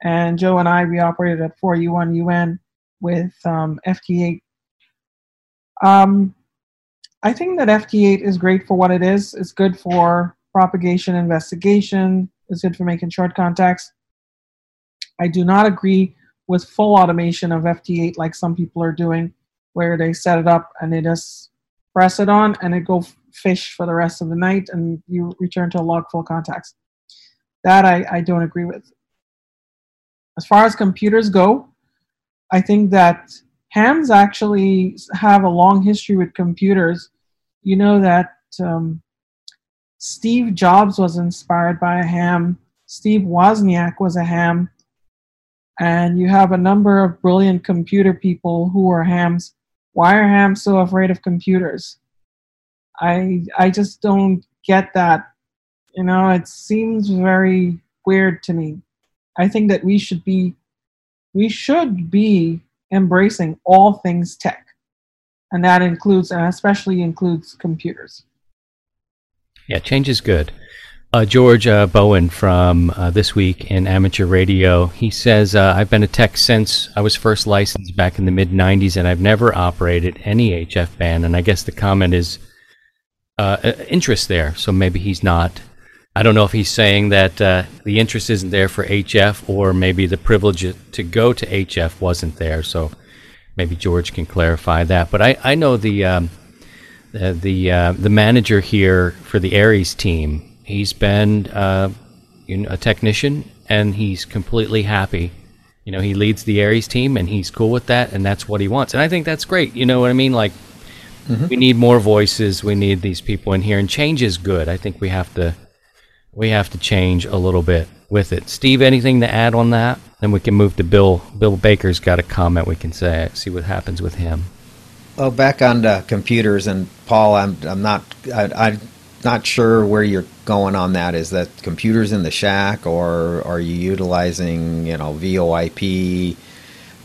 [SPEAKER 5] and Joe and I we operated at 4U1 UN with um, FT8. Um, I think that FT8 is great for what it is. It's good for propagation investigation. is good for making short contacts. I do not agree with full automation of FT8 like some people are doing, where they set it up and they just press it on and it go fish for the rest of the night and you return to a log full contacts. That I, I don't agree with. As far as computers go, I think that hams actually have a long history with computers. You know that um, Steve Jobs was inspired by a ham. Steve Wozniak was a ham and you have a number of brilliant computer people who are hams. Why are hams so afraid of computers? I I just don't get that. You know, it seems very weird to me. I think that we should be we should be embracing all things tech. And that includes, and especially includes computers.
[SPEAKER 1] Yeah, change is good. Uh, George uh, Bowen from uh, This Week in Amateur Radio, he says, uh, I've been a tech since I was first licensed back in the mid 90s, and I've never operated any HF band. And I guess the comment is uh, uh, interest there. So maybe he's not. I don't know if he's saying that the interest isn't there for HF, or maybe the privilege to go to HF wasn't there. So maybe George can clarify that. But I, I know the. Um, the the manager here for the ARES team he's been uh, you know, a technician and he's completely happy. You know, he leads the ARES team and he's cool with that and that's what he wants. And I think that's great. You know what I mean? Like, mm-hmm. we need more voices. We need these people in here and change is good. I think we have to, we have to change a little bit with it. Steve, anything to add on that? Then we can move to Bill. Bill Baker's got a comment we can say, see what happens with him.
[SPEAKER 3] Oh, back on the computers and Paul, I'm I'm not I, I not sure where you're going on that. Is that computers in the shack, or are you utilizing you know VoIP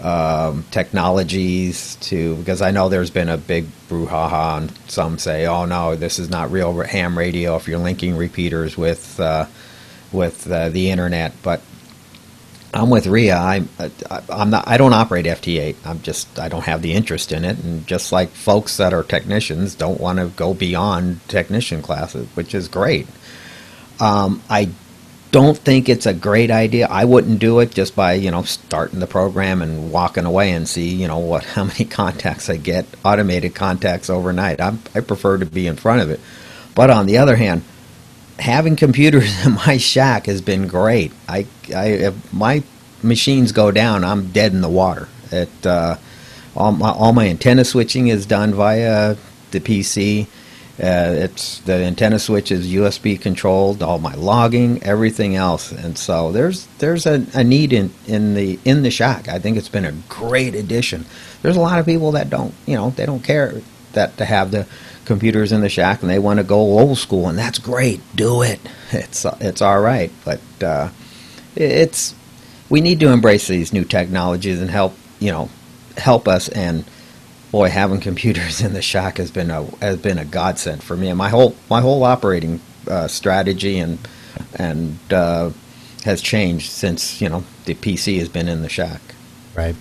[SPEAKER 3] um, technologies to? Because I know there's been a big brouhaha, and some say, "Oh no, this is not real ham radio." If you're linking repeaters with uh, with uh, the internet, but I'm with Ria. I'm I'm not. I don't operate FT8. I'm just. I don't have the interest in it. And just like folks that are technicians don't want to go beyond technician classes, which is great. Um, I don't think it's a great idea. I wouldn't do it just by you know starting the program and walking away and see you know what [laughs] how many contacts I get, automated contacts overnight. I'm, I prefer to be in front of it. But on the other hand, having computers [laughs] in my shack has been great. I, I if my machines go down, I'm dead in the water. It uh, all my all my antenna switching is done via the PC. Uh, it's the antenna switch is USB controlled. All my logging, everything else, and so there's there's a, a need in, in the in the shack. I think it's been a great addition. There's a lot of people that don't you know they don't care that to have the computers in the shack and they want to go old school, and that's great. Do it. [laughs] It's it's all right, but uh, it's we need to embrace these new technologies and help you know help us. And boy, having [laughs] computers in the shack has been a has been a godsend for me and my whole my whole operating uh, strategy and and uh, has changed since you know the PC has been in the shack.
[SPEAKER 1] Right.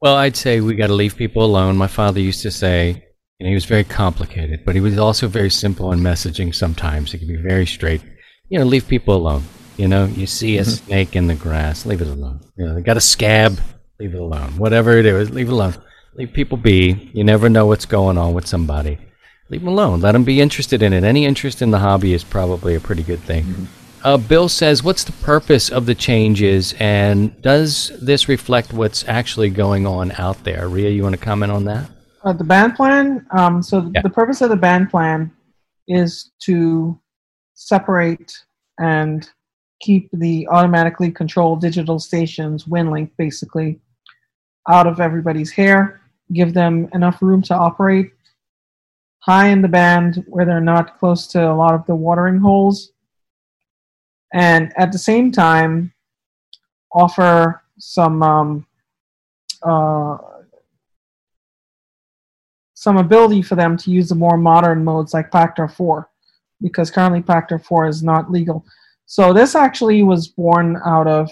[SPEAKER 1] Well, I'd say we got to leave people alone. My father used to say, you know, he was very complicated, but he was also very simple in messaging sometimes. He could be very straight. You know, leave people alone. You know, you see a mm-hmm. snake in the grass, leave it alone. You know, they got a scab, leave it alone. Whatever it is, leave it alone. Leave people be. You never know what's going on with somebody. Leave them alone. Let them be interested in it. Any interest in the hobby is probably a pretty good thing. Mm-hmm. Uh, Bill says, What's the purpose of the changes, and does this reflect what's actually going on out there? Ria, you want to comment on that?
[SPEAKER 5] Uh, the band plan. Um, so yeah. the purpose of the band plan is to separate and keep the automatically controlled digital stations, WinLink basically, out of everybody's hair. Give them enough room to operate high in the band where they're not close to a lot of the watering holes, and at the same time offer some um, uh, some ability for them to use the more modern modes like PACTOR 4, because currently PACTOR 4 is not legal. So this actually was born out of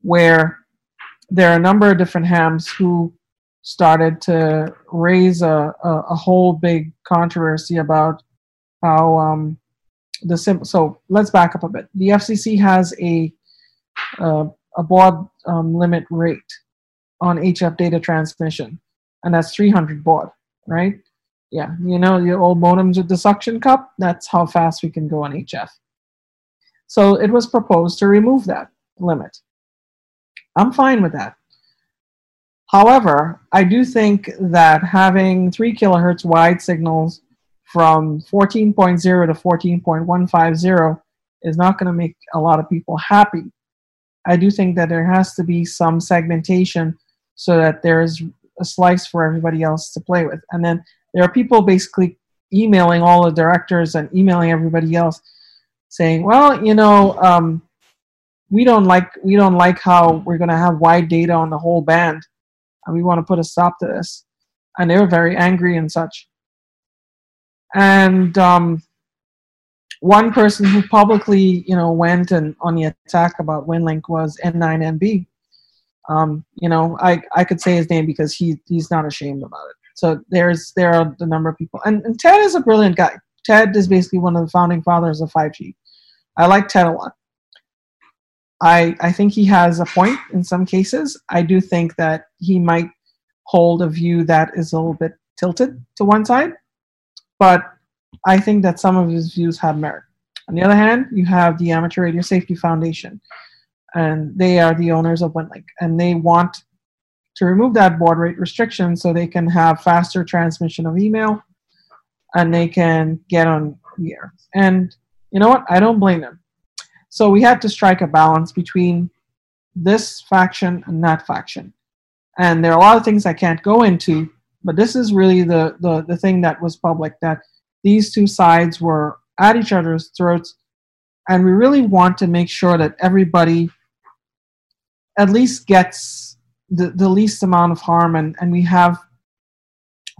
[SPEAKER 5] where there are a number of different hams who started to raise a, a, a whole big controversy about how um, the sim- so let's back up a bit. The FCC has a uh, a baud um, limit rate on HF data transmission, and that's 300 baud, right? Yeah, you know, your old modems with the suction cup, that's how fast we can go on HF. So it was proposed to remove that limit. I'm fine with that. However, I do think that having 3 kilohertz wide signals from 14.0 to 14.150 is not going to make a lot of people happy. I do think that there has to be some segmentation so that there's a slice for everybody else to play with. And then there are people basically emailing all the directors and emailing everybody else saying, well, you know, um, we don't like we don't like how we're going to have wide data on the whole band, and we want to put a stop to this. And they were very angry and such. And um, one person who publicly, you know, went and on the attack about WinLink was N9NB. Um, you know, I, I could say his name because he he's not ashamed about it. So there's there are the number of people, and, and Ted is a brilliant guy. Ted is basically one of the founding fathers of 5G. I like Ted a lot. I I think he has a point in some cases. I do think that he might hold a view that is a little bit tilted to one side, but I think that some of his views have merit. On the other hand, you have the Amateur Radio Safety Foundation, and they are the owners of WinLink, and they want to remove that baud rate restriction so they can have faster transmission of email and they can get on the air. And you know what? I don't blame them. So we had to strike a balance between this faction and that faction. And there are a lot of things I can't go into, but this is really the, the, the thing that was public that these two sides were at each other's throats. And we really want to make sure that everybody at least gets the, the least amount of harm and, and we have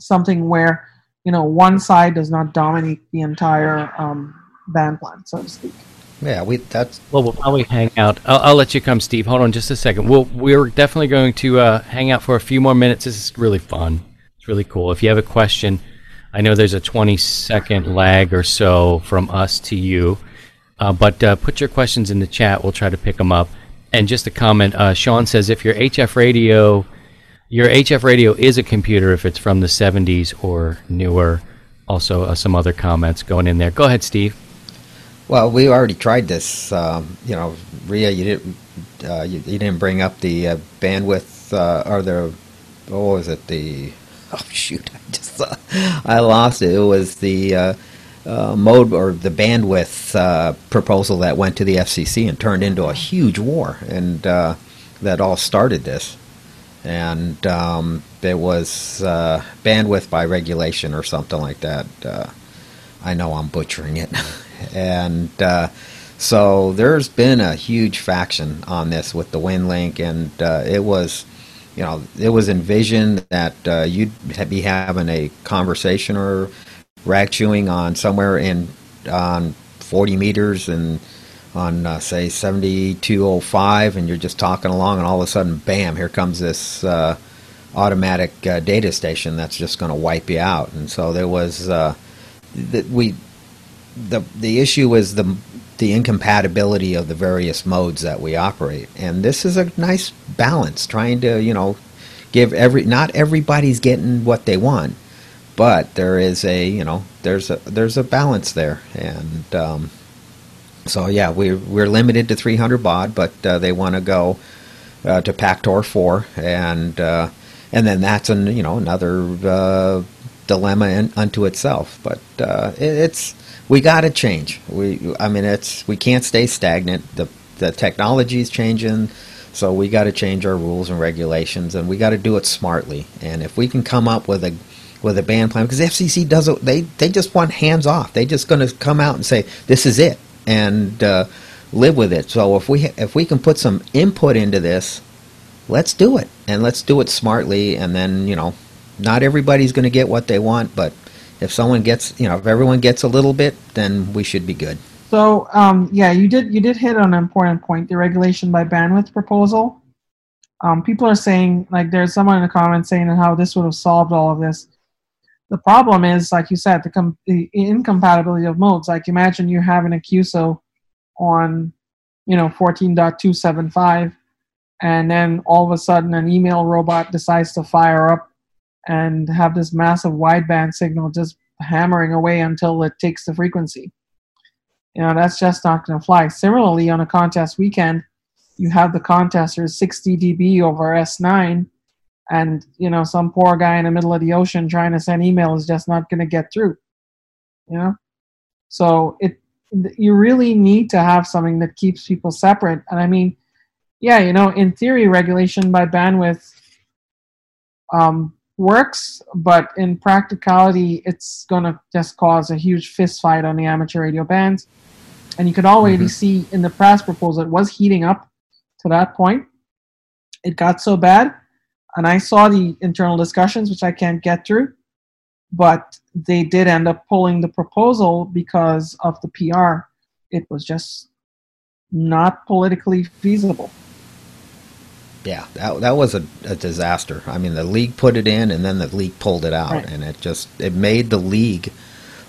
[SPEAKER 5] something where you know one side does not dominate the entire um, band plan so to speak
[SPEAKER 3] Yeah, we that's
[SPEAKER 1] Well, we'll probably hang out. I'll, I'll let you come, Steve. Hold on just a second. We'll, we're definitely going to uh, hang out for a few more minutes. This is really fun. It's really cool. If you have a question, I know there's a 20 second lag or so from us to you, uh, but uh, put your questions in the chat. We'll try to pick them up. And just a comment uh, Sean says if your HF radio, your HF radio is a computer if it's from the 70s or newer. Also, uh, some other comments going in there. Go ahead, Steve.
[SPEAKER 3] well. We already tried this. Um, you know, Ria, you didn't uh, you, you didn't bring up the uh, bandwidth uh, or the what was it the oh [laughs] shoot I just uh, I lost it. It was the uh, mode or the bandwidth uh, proposal that went to the FCC and turned into a huge war, and uh, that all started this. And um, it was uh, bandwidth by regulation or something like that. Uh, I know I'm butchering it. [laughs] and uh, so there's been a huge faction on this with the WinLink, and uh, it was, you know, it was envisioned that uh, you'd be having a conversation or rag chewing on somewhere in on 40 meters and on uh, say 7205 and you're just talking along and all of a sudden bam here comes this uh, automatic uh, data station that's just going to wipe you out. And so there was uh, that we the the issue is the the incompatibility of the various modes that we operate. And this is a nice balance trying to you know give every not everybody's getting what they want but there is a you know there's a there's a balance there. And um, so yeah we we're limited to 300 baud but uh, they want to go uh, to Pactor 4 and uh, and then that's an you know another uh, dilemma in, unto itself. But uh, it, it's we got to change. We I mean it's we can't stay stagnant. The the technology is changing so we got to change our rules and regulations and we got to do it smartly. And if we can come up with a with a band plan because the FCC doesn't they they just want hands off. They're just going to come out and say this is it and uh, live with it. So if we if we can put some input into this, let's do it and let's do it smartly. And then you know, not everybody's going to get what they want, but if someone gets you know if everyone gets a little bit, then we should be good.
[SPEAKER 5] So um, yeah, you did you did hit on an important point. The regulation by bandwidth proposal. Um, people are saying like there's someone in the comments saying how this would have solved all of this. The problem is, like you said, the, com- the incompatibility of modes. Like imagine you're having a QSO on, you know, 14.275, and then all of a sudden an email robot decides to fire up and have this massive wideband signal just hammering away until it takes the frequency. You know, that's just not going to fly. Similarly, on a contest weekend, you have the contesters 60 dB over S9, and you know, some poor guy in the middle of the ocean trying to send email is just not going to get through. You know, so it you really need to have something that keeps people separate. And I mean, yeah, you know, in theory, regulation by bandwidth um, works, but in practicality, it's going to just cause a huge fist fight on the amateur radio bands. and you could already see in the press proposal it was heating up to that point. It got so bad, and I saw the internal discussions, which I can't get through, but they did end up pulling the proposal because of the PR. It was just not politically feasible.
[SPEAKER 3] Yeah, that that was a, a disaster. I mean, the league put it in, and then the league pulled it out,
[SPEAKER 5] Right.
[SPEAKER 3] and it just it made the league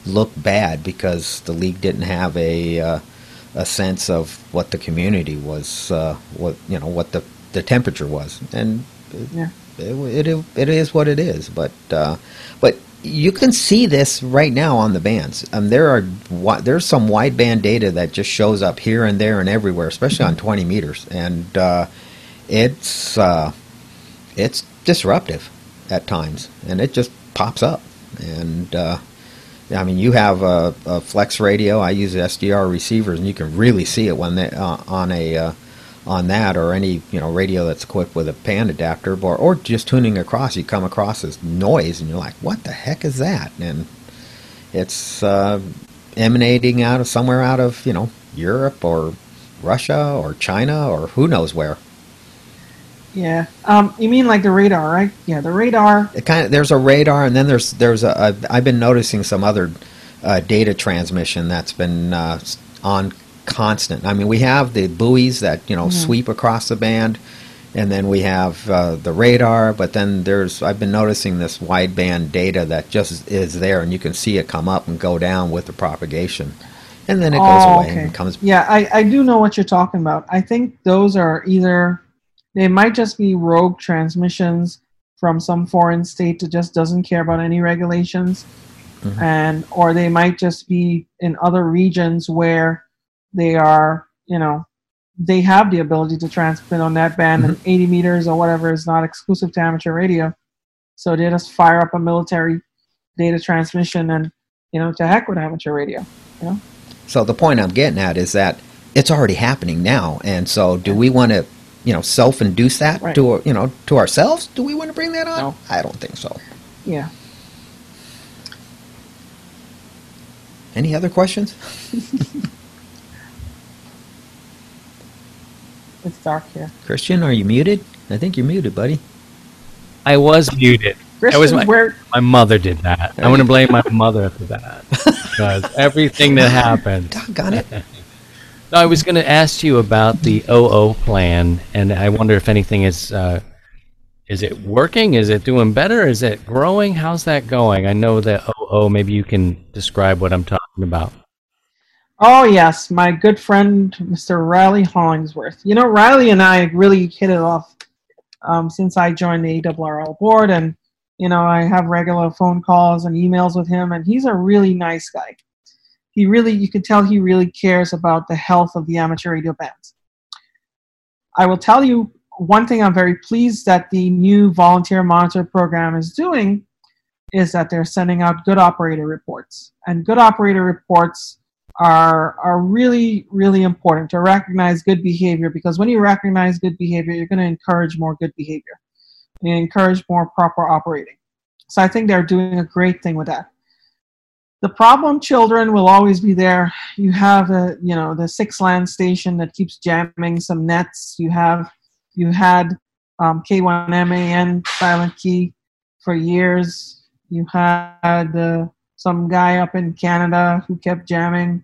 [SPEAKER 3] look bad because the league didn't have a uh, a sense of what the community was, uh, what you know, what the the temperature was, and
[SPEAKER 5] Yeah.
[SPEAKER 3] it, it, it is what it is. But uh, but you can see this right now on the bands. Um, there are there's some wideband data that just shows up here and there and everywhere, especially on 20 meters, and uh, it's uh, it's disruptive at times, and it just pops up. And uh, I mean, you have a, a flex radio. I use SDR receivers, and you can really see it when they uh, on a uh, on that or any you know radio that's equipped with a pan adapter, or or just tuning across. You come across this noise, and you're like, "What the heck is that?" And it's uh, emanating out of somewhere out of you know Europe or Russia or China or who knows where.
[SPEAKER 5] Yeah. Um, you mean like the radar, right? Yeah, the radar.
[SPEAKER 3] it kind of there's a radar and then there's there's a, a I've been noticing some other uh, data transmission that's been uh, on constant. I mean, we have the buoys that you know sweep across the band, and then we have uh, the radar. But then there's I've been noticing this wideband data that just is there, and you can see it come up and go down with the propagation, and then it goes
[SPEAKER 5] Oh,
[SPEAKER 3] away
[SPEAKER 5] okay.
[SPEAKER 3] and comes.
[SPEAKER 5] Yeah, I, I do know what you're talking about. I think those are either they might just be rogue transmissions from some foreign state that just doesn't care about any regulations,
[SPEAKER 3] Mhm.
[SPEAKER 5] and or they might just be in other regions where they are, you know, they have the ability to transmit on that band and mm-hmm. 80 meters or whatever is not exclusive to amateur radio. So they just fire up a military data transmission and you know to heck with amateur radio. you know?
[SPEAKER 3] So the point I'm getting at is that it's already happening now, and so do we want to, you know, self-induce that
[SPEAKER 5] Right.
[SPEAKER 3] to you know to ourselves? Do we want to bring that on?
[SPEAKER 5] No.
[SPEAKER 3] I don't think so.
[SPEAKER 5] Yeah.
[SPEAKER 3] Any other questions? [laughs]
[SPEAKER 5] It's dark here.
[SPEAKER 3] Christian, are you muted? I think you're muted, buddy.
[SPEAKER 1] I was muted.
[SPEAKER 5] Christian,
[SPEAKER 1] was my,
[SPEAKER 5] where
[SPEAKER 1] my mother did that. I'm going to blame my mother for that because everything that happened.
[SPEAKER 3] Doggone it. [laughs]
[SPEAKER 1] No, I was going to ask you about the OO plan, and I wonder if anything is uh, is it working? Is it doing better? Is it growing? How's that going? I know that OO. Maybe you can describe what I'm talking about.
[SPEAKER 5] Oh yes, my good friend Mr. Riley Hollingsworth. You know, Riley and I really hit it off um, since I joined the ARRL board, and you know, I have regular phone calls and emails with him, and he's a really nice guy. He really, you can tell he really cares about the health of the amateur radio bands. I will tell you one thing I'm very pleased that the new volunteer monitor program is doing is that they're sending out good operator reports, and good operator reports are are really really important to recognize good behavior because when you recognize good behavior you're going to encourage more good behavior and encourage more proper operating. So i think they're doing a great thing with that. The problem children will always be there. You have a you know the six land station that keeps jamming some nets. You have you had um, k1man silent key for years. You had uh, some guy up in Canada who kept jamming,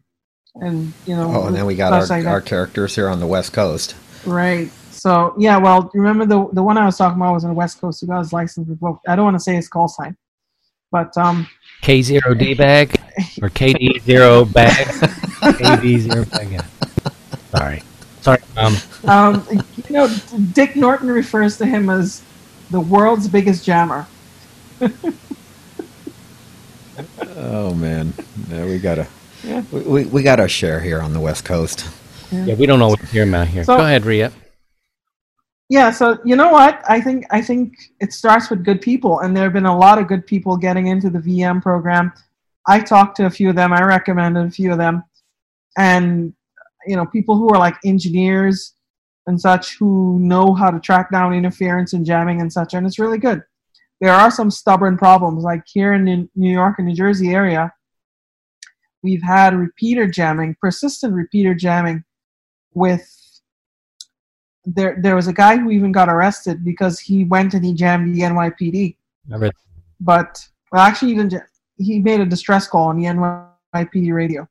[SPEAKER 5] and you know.
[SPEAKER 3] Oh, and then we got our,
[SPEAKER 5] like
[SPEAKER 3] our characters here on the West Coast.
[SPEAKER 5] right. So yeah, well, remember the the one I was talking about was on the West Coast who got his license revoked. I don't want to say his call sign, but um,
[SPEAKER 1] K0D bag [laughs] or KD0 bag? KD0 bag. Yeah. Sorry. Sorry. Um,
[SPEAKER 5] um, you know, Dick Norton refers to him as the world's biggest jammer. [laughs]
[SPEAKER 3] Oh man, yeah, we gotta
[SPEAKER 5] Yeah.
[SPEAKER 3] we, we, we got our share here on the West Coast.
[SPEAKER 1] yeah, we don't always hear him out here.
[SPEAKER 5] So-
[SPEAKER 1] Go ahead, Ria.
[SPEAKER 5] Yeah, so you know what? I think I think it starts with good people, and there have been a lot of good people getting into the VM program. I talked to a few of them. I recommended a few of them, and you know, people who are like engineers and such who know how to track down interference and jamming and such, and it's really good. There are some stubborn problems, like here in the New York and New Jersey area. we've had repeater jamming, persistent repeater jamming with there there was a guy who even got arrested because he went and he jammed the NYPD.
[SPEAKER 1] Remember,
[SPEAKER 5] But well actually he didn't he made a distress call on the NYPD radio.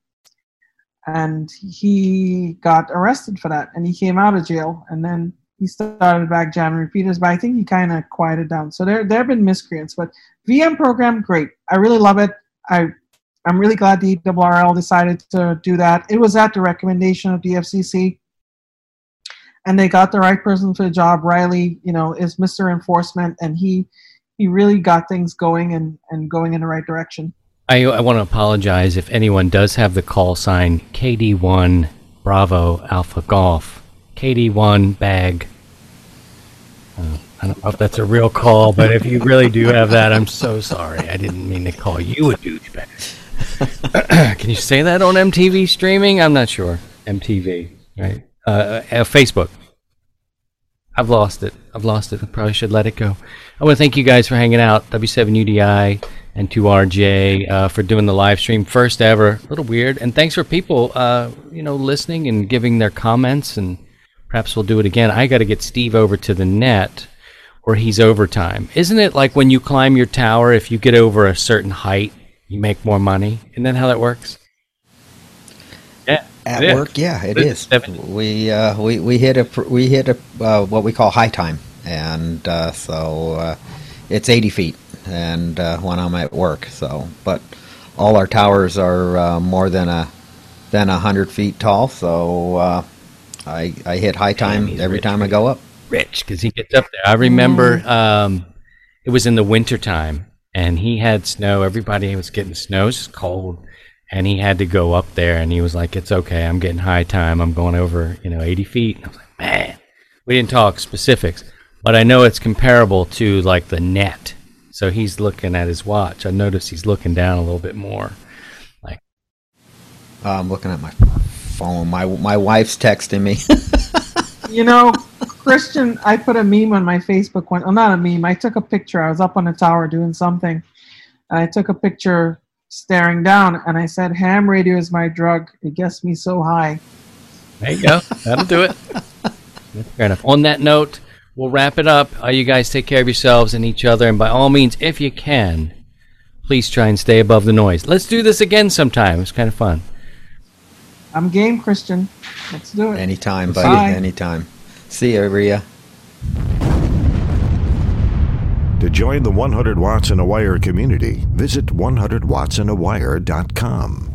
[SPEAKER 5] And he got arrested for that and he came out of jail and then he started back jamming repeaters, but I think he kind of quieted down. So there there have been miscreants, but VM program great. I really love it. I I'm really glad the ARRL decided to do that. It was at the recommendation of the FCC, and they got the right person for the job. Riley, you know, is Mr. Enforcement, and he he really got things going and and going in the right direction.
[SPEAKER 1] I, I want to apologize if anyone does have the call sign KD1 Bravo Alpha Golf. KD1 bag. Uh, I don't know if that's a real call, but if you really do have that, I'm so sorry. I didn't mean to call you a douchebag. [clears throat] Can you say that on MTV streaming? I'm not sure. MTV, right? Uh, uh, Facebook. I've lost it. I've lost it. I probably should let it go. I want to thank you guys for hanging out, W7UDI and 2RJ, uh, for doing the live stream. First ever. A little weird. And thanks for people, uh, you know, listening and giving their comments. And perhaps we'll do it again. I got to get Steve over to the net or he's overtime. Isn't it like when you climb your tower, if you get over a certain height, you make more money? Isn't that how that works? Yeah.
[SPEAKER 3] At
[SPEAKER 1] it is.
[SPEAKER 3] work, yeah, it
[SPEAKER 1] It
[SPEAKER 3] is.
[SPEAKER 1] is.
[SPEAKER 3] We uh, we we hit a we hit a uh, what we call high time, and uh, so uh, it's 80 feet, and uh, when I'm at work, so but all our towers are uh, more than a than a hundred feet tall, so uh, I I hit high time
[SPEAKER 1] he's
[SPEAKER 3] every
[SPEAKER 1] rich,
[SPEAKER 3] time I go up.
[SPEAKER 1] rich because he gets up there. I remember um, it was in the wintertime and he had snow. Everybody was getting snow. It was just cold. And he had to go up there and he was like, It's okay. I'm getting high time. I'm going over, you know, 80 feet. And I was like, Man, we didn't talk specifics, but I know it's comparable to like the net. So he's looking at his watch. I notice he's looking down a little bit more. Like,
[SPEAKER 3] Uh, I'm looking at my phone. My my wife's texting me. [laughs]
[SPEAKER 5] You know, Christian, I put a meme on my Facebook one. Well, not a meme. I took a picture. I was up on a tower doing something, and I took a picture staring down, and I said, "Ham radio is my drug. It gets me so high."
[SPEAKER 1] There you go. That'll do it. [laughs] Fair enough. On that note, we'll wrap it up. Uh, you guys take care of yourselves and each other, and by all means, if you can, please try and stay above the noise. Let's do this again sometime. It's kind of fun.
[SPEAKER 5] I'm game, Christian. Let's do it.
[SPEAKER 3] anytime, buddy.
[SPEAKER 5] Bye.
[SPEAKER 3] Anytime. See you, Ria.
[SPEAKER 2] To join the 100 Watts and a Wire community, visit 100wattsandaWire.com.